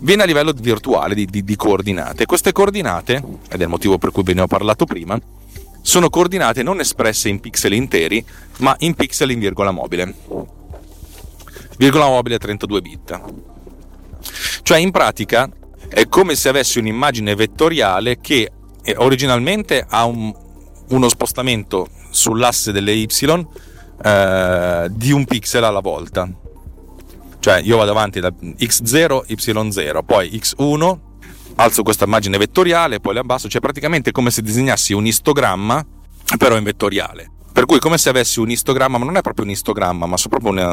viene a livello virtuale di, di, di coordinate. Queste coordinate, ed è il motivo per cui ve ne ho parlato prima, sono coordinate non espresse in pixel interi, ma in pixel in virgola mobile. Virgola mobile 32 bit. Cioè in pratica è come se avessi un'immagine vettoriale che eh, originalmente ha un, uno spostamento sull'asse delle y eh, di un pixel alla volta. Cioè io vado avanti da x0, y0, poi x1, alzo questa immagine vettoriale, poi la abbasso, cioè praticamente come se disegnassi un istogramma, però in vettoriale. Per cui come se avessi un istogramma, ma non è proprio un istogramma, ma proprio una,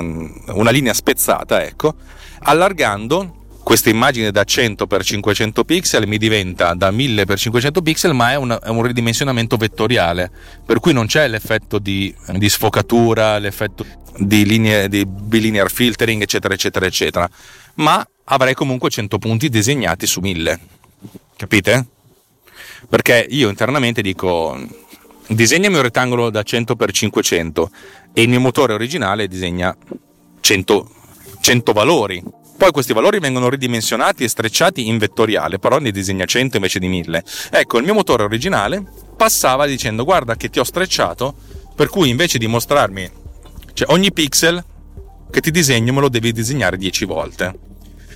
una linea spezzata, ecco, allargando questa immagine da 100 x 500 pixel mi diventa da 1000 x 500 pixel, ma è, una, è, un ridimensionamento vettoriale, per cui non c'è l'effetto di, di sfocatura, l'effetto di, linee, di bilinear filtering, eccetera, eccetera, eccetera, ma avrei comunque 100 punti disegnati su 1000. Capite? Perché io internamente dico disegnami un rettangolo da 100 x 500 e il mio motore originale disegna 100, 100 valori poi questi valori vengono ridimensionati e strecciati in vettoriale, però ne disegna 100 invece di 1000. Ecco, il mio motore originale passava dicendo guarda che ti ho strecciato, per cui invece di mostrarmi, cioè ogni pixel che ti disegno me lo devi disegnare 10 volte.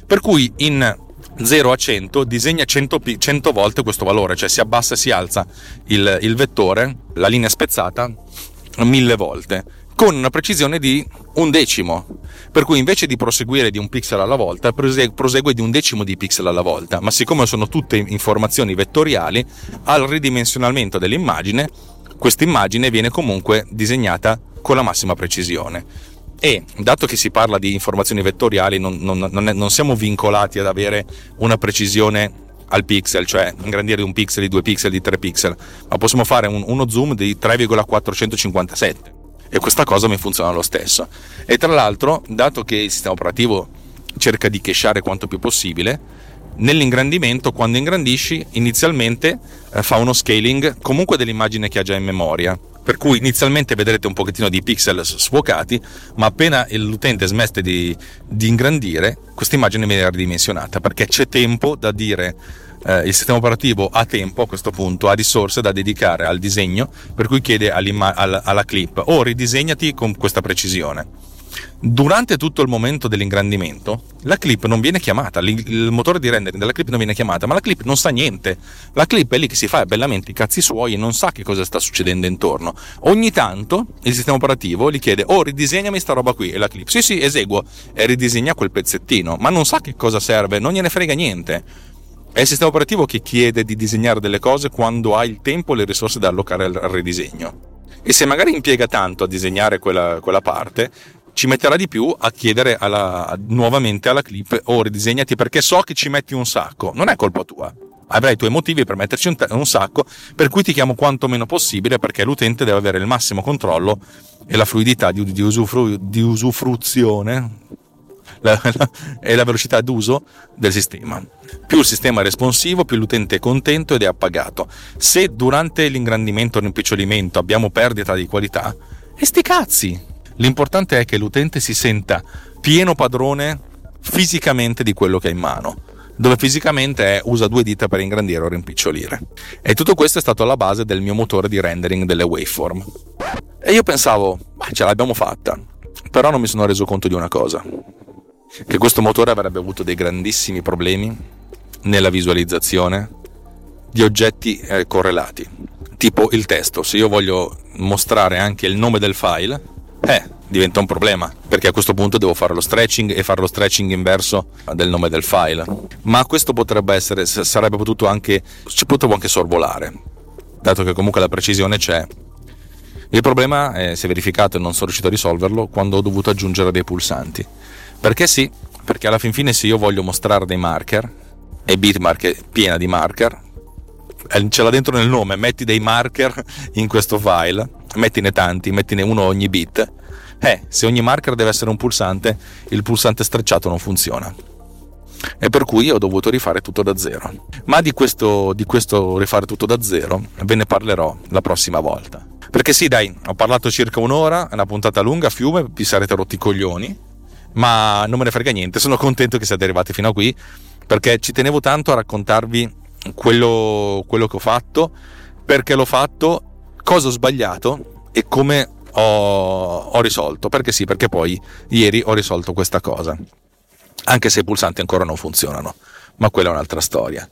Per cui in 0 a 100 disegna 100, 100 volte questo valore, cioè si abbassa e si alza il, il vettore, la linea spezzata, mille volte con una precisione di un decimo, per cui invece di proseguire di un pixel alla volta, prosegue di un decimo di pixel alla volta, ma siccome sono tutte informazioni vettoriali, al ridimensionamento dell'immagine, questa immagine viene comunque disegnata con la massima precisione. E dato che si parla di informazioni vettoriali, non, non, non, è, non siamo vincolati ad avere una precisione al pixel, cioè ingrandire di un pixel, di due pixel, di tre pixel, ma possiamo fare un, uno zoom di 3,457 e questa cosa mi funziona lo stesso. E tra l'altro, dato che il sistema operativo cerca di cachare quanto più possibile, nell'ingrandimento, quando ingrandisci, inizialmente eh, fa uno scaling comunque dell'immagine che ha già in memoria. Per cui inizialmente vedrete un pochettino di pixel sfuocati, ma appena l'utente smette di, di ingrandire, questa immagine viene ridimensionata perché c'è tempo da dire eh, il sistema operativo ha tempo a questo punto, ha risorse da dedicare al disegno, per cui chiede alla, alla clip o oh, ridisegnati con questa precisione. Durante tutto il momento dell'ingrandimento, la clip non viene chiamata, il motore di rendering della clip non viene chiamata, ma la clip non sa niente. La clip è lì che si fa bellamente i cazzi suoi e non sa che cosa sta succedendo intorno. Ogni tanto il sistema operativo gli chiede: Oh, ridisegnami sta roba qui. E la clip, sì, sì, eseguo. E ridisegna quel pezzettino, ma non sa che cosa serve, non gliene frega niente. È il sistema operativo che chiede di disegnare delle cose quando ha il tempo e le risorse da allocare al ridisegno. E se magari impiega tanto a disegnare quella, quella parte, ci metterà di più a chiedere alla, nuovamente alla clip o oh, ridisegnati perché so che ci metti un sacco. Non è colpa tua. Avrai i tuoi motivi per metterci un, un sacco, per cui ti chiamo quanto meno possibile perché l'utente deve avere il massimo controllo e la fluidità di, di, usufru, di usufruzione la, la, è la velocità d'uso del sistema. Più il sistema è responsivo, più l'utente è contento ed è appagato. Se durante l'ingrandimento o l'impiccolimento abbiamo perdita di qualità, e sti cazzi! L'importante è che l'utente si senta pieno padrone fisicamente di quello che ha in mano dove fisicamente è usa due dita per ingrandire o rimpicciolire. E tutto questo è stato alla base del mio motore di rendering delle waveform. E io pensavo, ma ce l'abbiamo fatta. Però non mi sono reso conto di una cosa che questo motore avrebbe avuto dei grandissimi problemi nella visualizzazione di oggetti eh, correlati, tipo il testo. Se io voglio mostrare anche il nome del file, eh, diventa un problema, perché a questo punto devo fare lo stretching e fare lo stretching inverso del nome del file. Ma questo potrebbe essere, sarebbe potuto anche, ci potevo anche sorvolare, dato che comunque la precisione c'è. Il problema è, si è verificato e non sono riuscito a risolverlo quando ho dovuto aggiungere dei pulsanti. Perché sì, perché alla fin fine se io voglio mostrare dei marker, e Bitmark è piena di marker, eh, ce l'ha dentro nel nome, metti dei marker in questo file, mettine tanti, mettine uno ogni bit, eh, se ogni marker deve essere un pulsante, il pulsante strecciato non funziona. E per cui ho dovuto rifare tutto da zero. Ma di questo, di questo rifare tutto da zero ve ne parlerò la prossima volta. Perché sì, dai, ho parlato circa un'ora, è una puntata lunga, fiume, vi sarete rotti i coglioni ma non me ne frega niente, sono contento che siate arrivati fino a qui perché ci tenevo tanto a raccontarvi quello, quello che ho fatto, perché l'ho fatto, cosa ho sbagliato e come ho, ho risolto. Perché sì, perché poi ieri ho risolto questa cosa, anche se i pulsanti ancora non funzionano, ma quella è un'altra storia.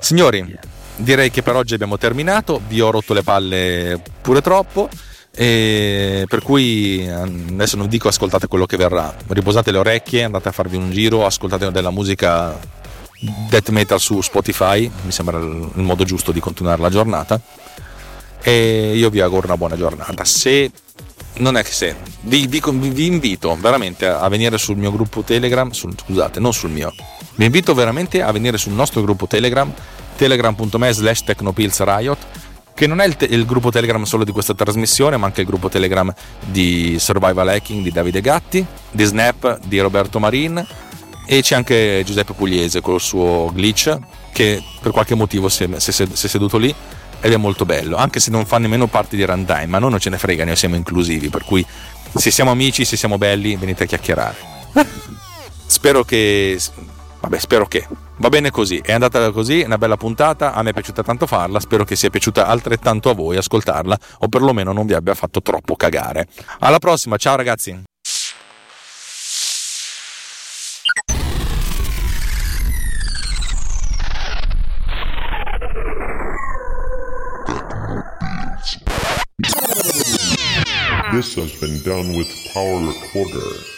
Signori, direi che per oggi abbiamo terminato, vi ho rotto le palle pure troppo. E per cui adesso non dico ascoltate quello che verrà, riposate le orecchie, andate a farvi un giro, ascoltate della musica death metal su Spotify, mi sembra il modo giusto di continuare la giornata. E io vi auguro una buona giornata. Se non è che se vi, vi, vi, invito veramente a venire sul mio gruppo Telegram, sul, scusate, non sul mio, vi invito veramente a venire sul nostro gruppo Telegram, telegram.me slash technopillsriot, che non è il, te- il, gruppo Telegram solo di questa trasmissione, ma anche il gruppo Telegram di Survival Hacking di Davide Gatti, di Snap di Roberto Marin e c'è anche Giuseppe Pugliese con il suo glitch che per qualche motivo si è, si è seduto lì ed è molto bello, anche se non fa nemmeno parte di runtime, ma noi non ce ne frega, noi siamo inclusivi, per cui se siamo amici, se siamo belli, venite a chiacchierare. spero che... Vabbè, spero che... Va bene così, è andata così, è una bella puntata, a me è piaciuta tanto farla, spero che sia piaciuta altrettanto a voi ascoltarla o perlomeno non vi abbia fatto troppo cagare. Alla prossima, ciao ragazzi!
This has been done with Power Recorder.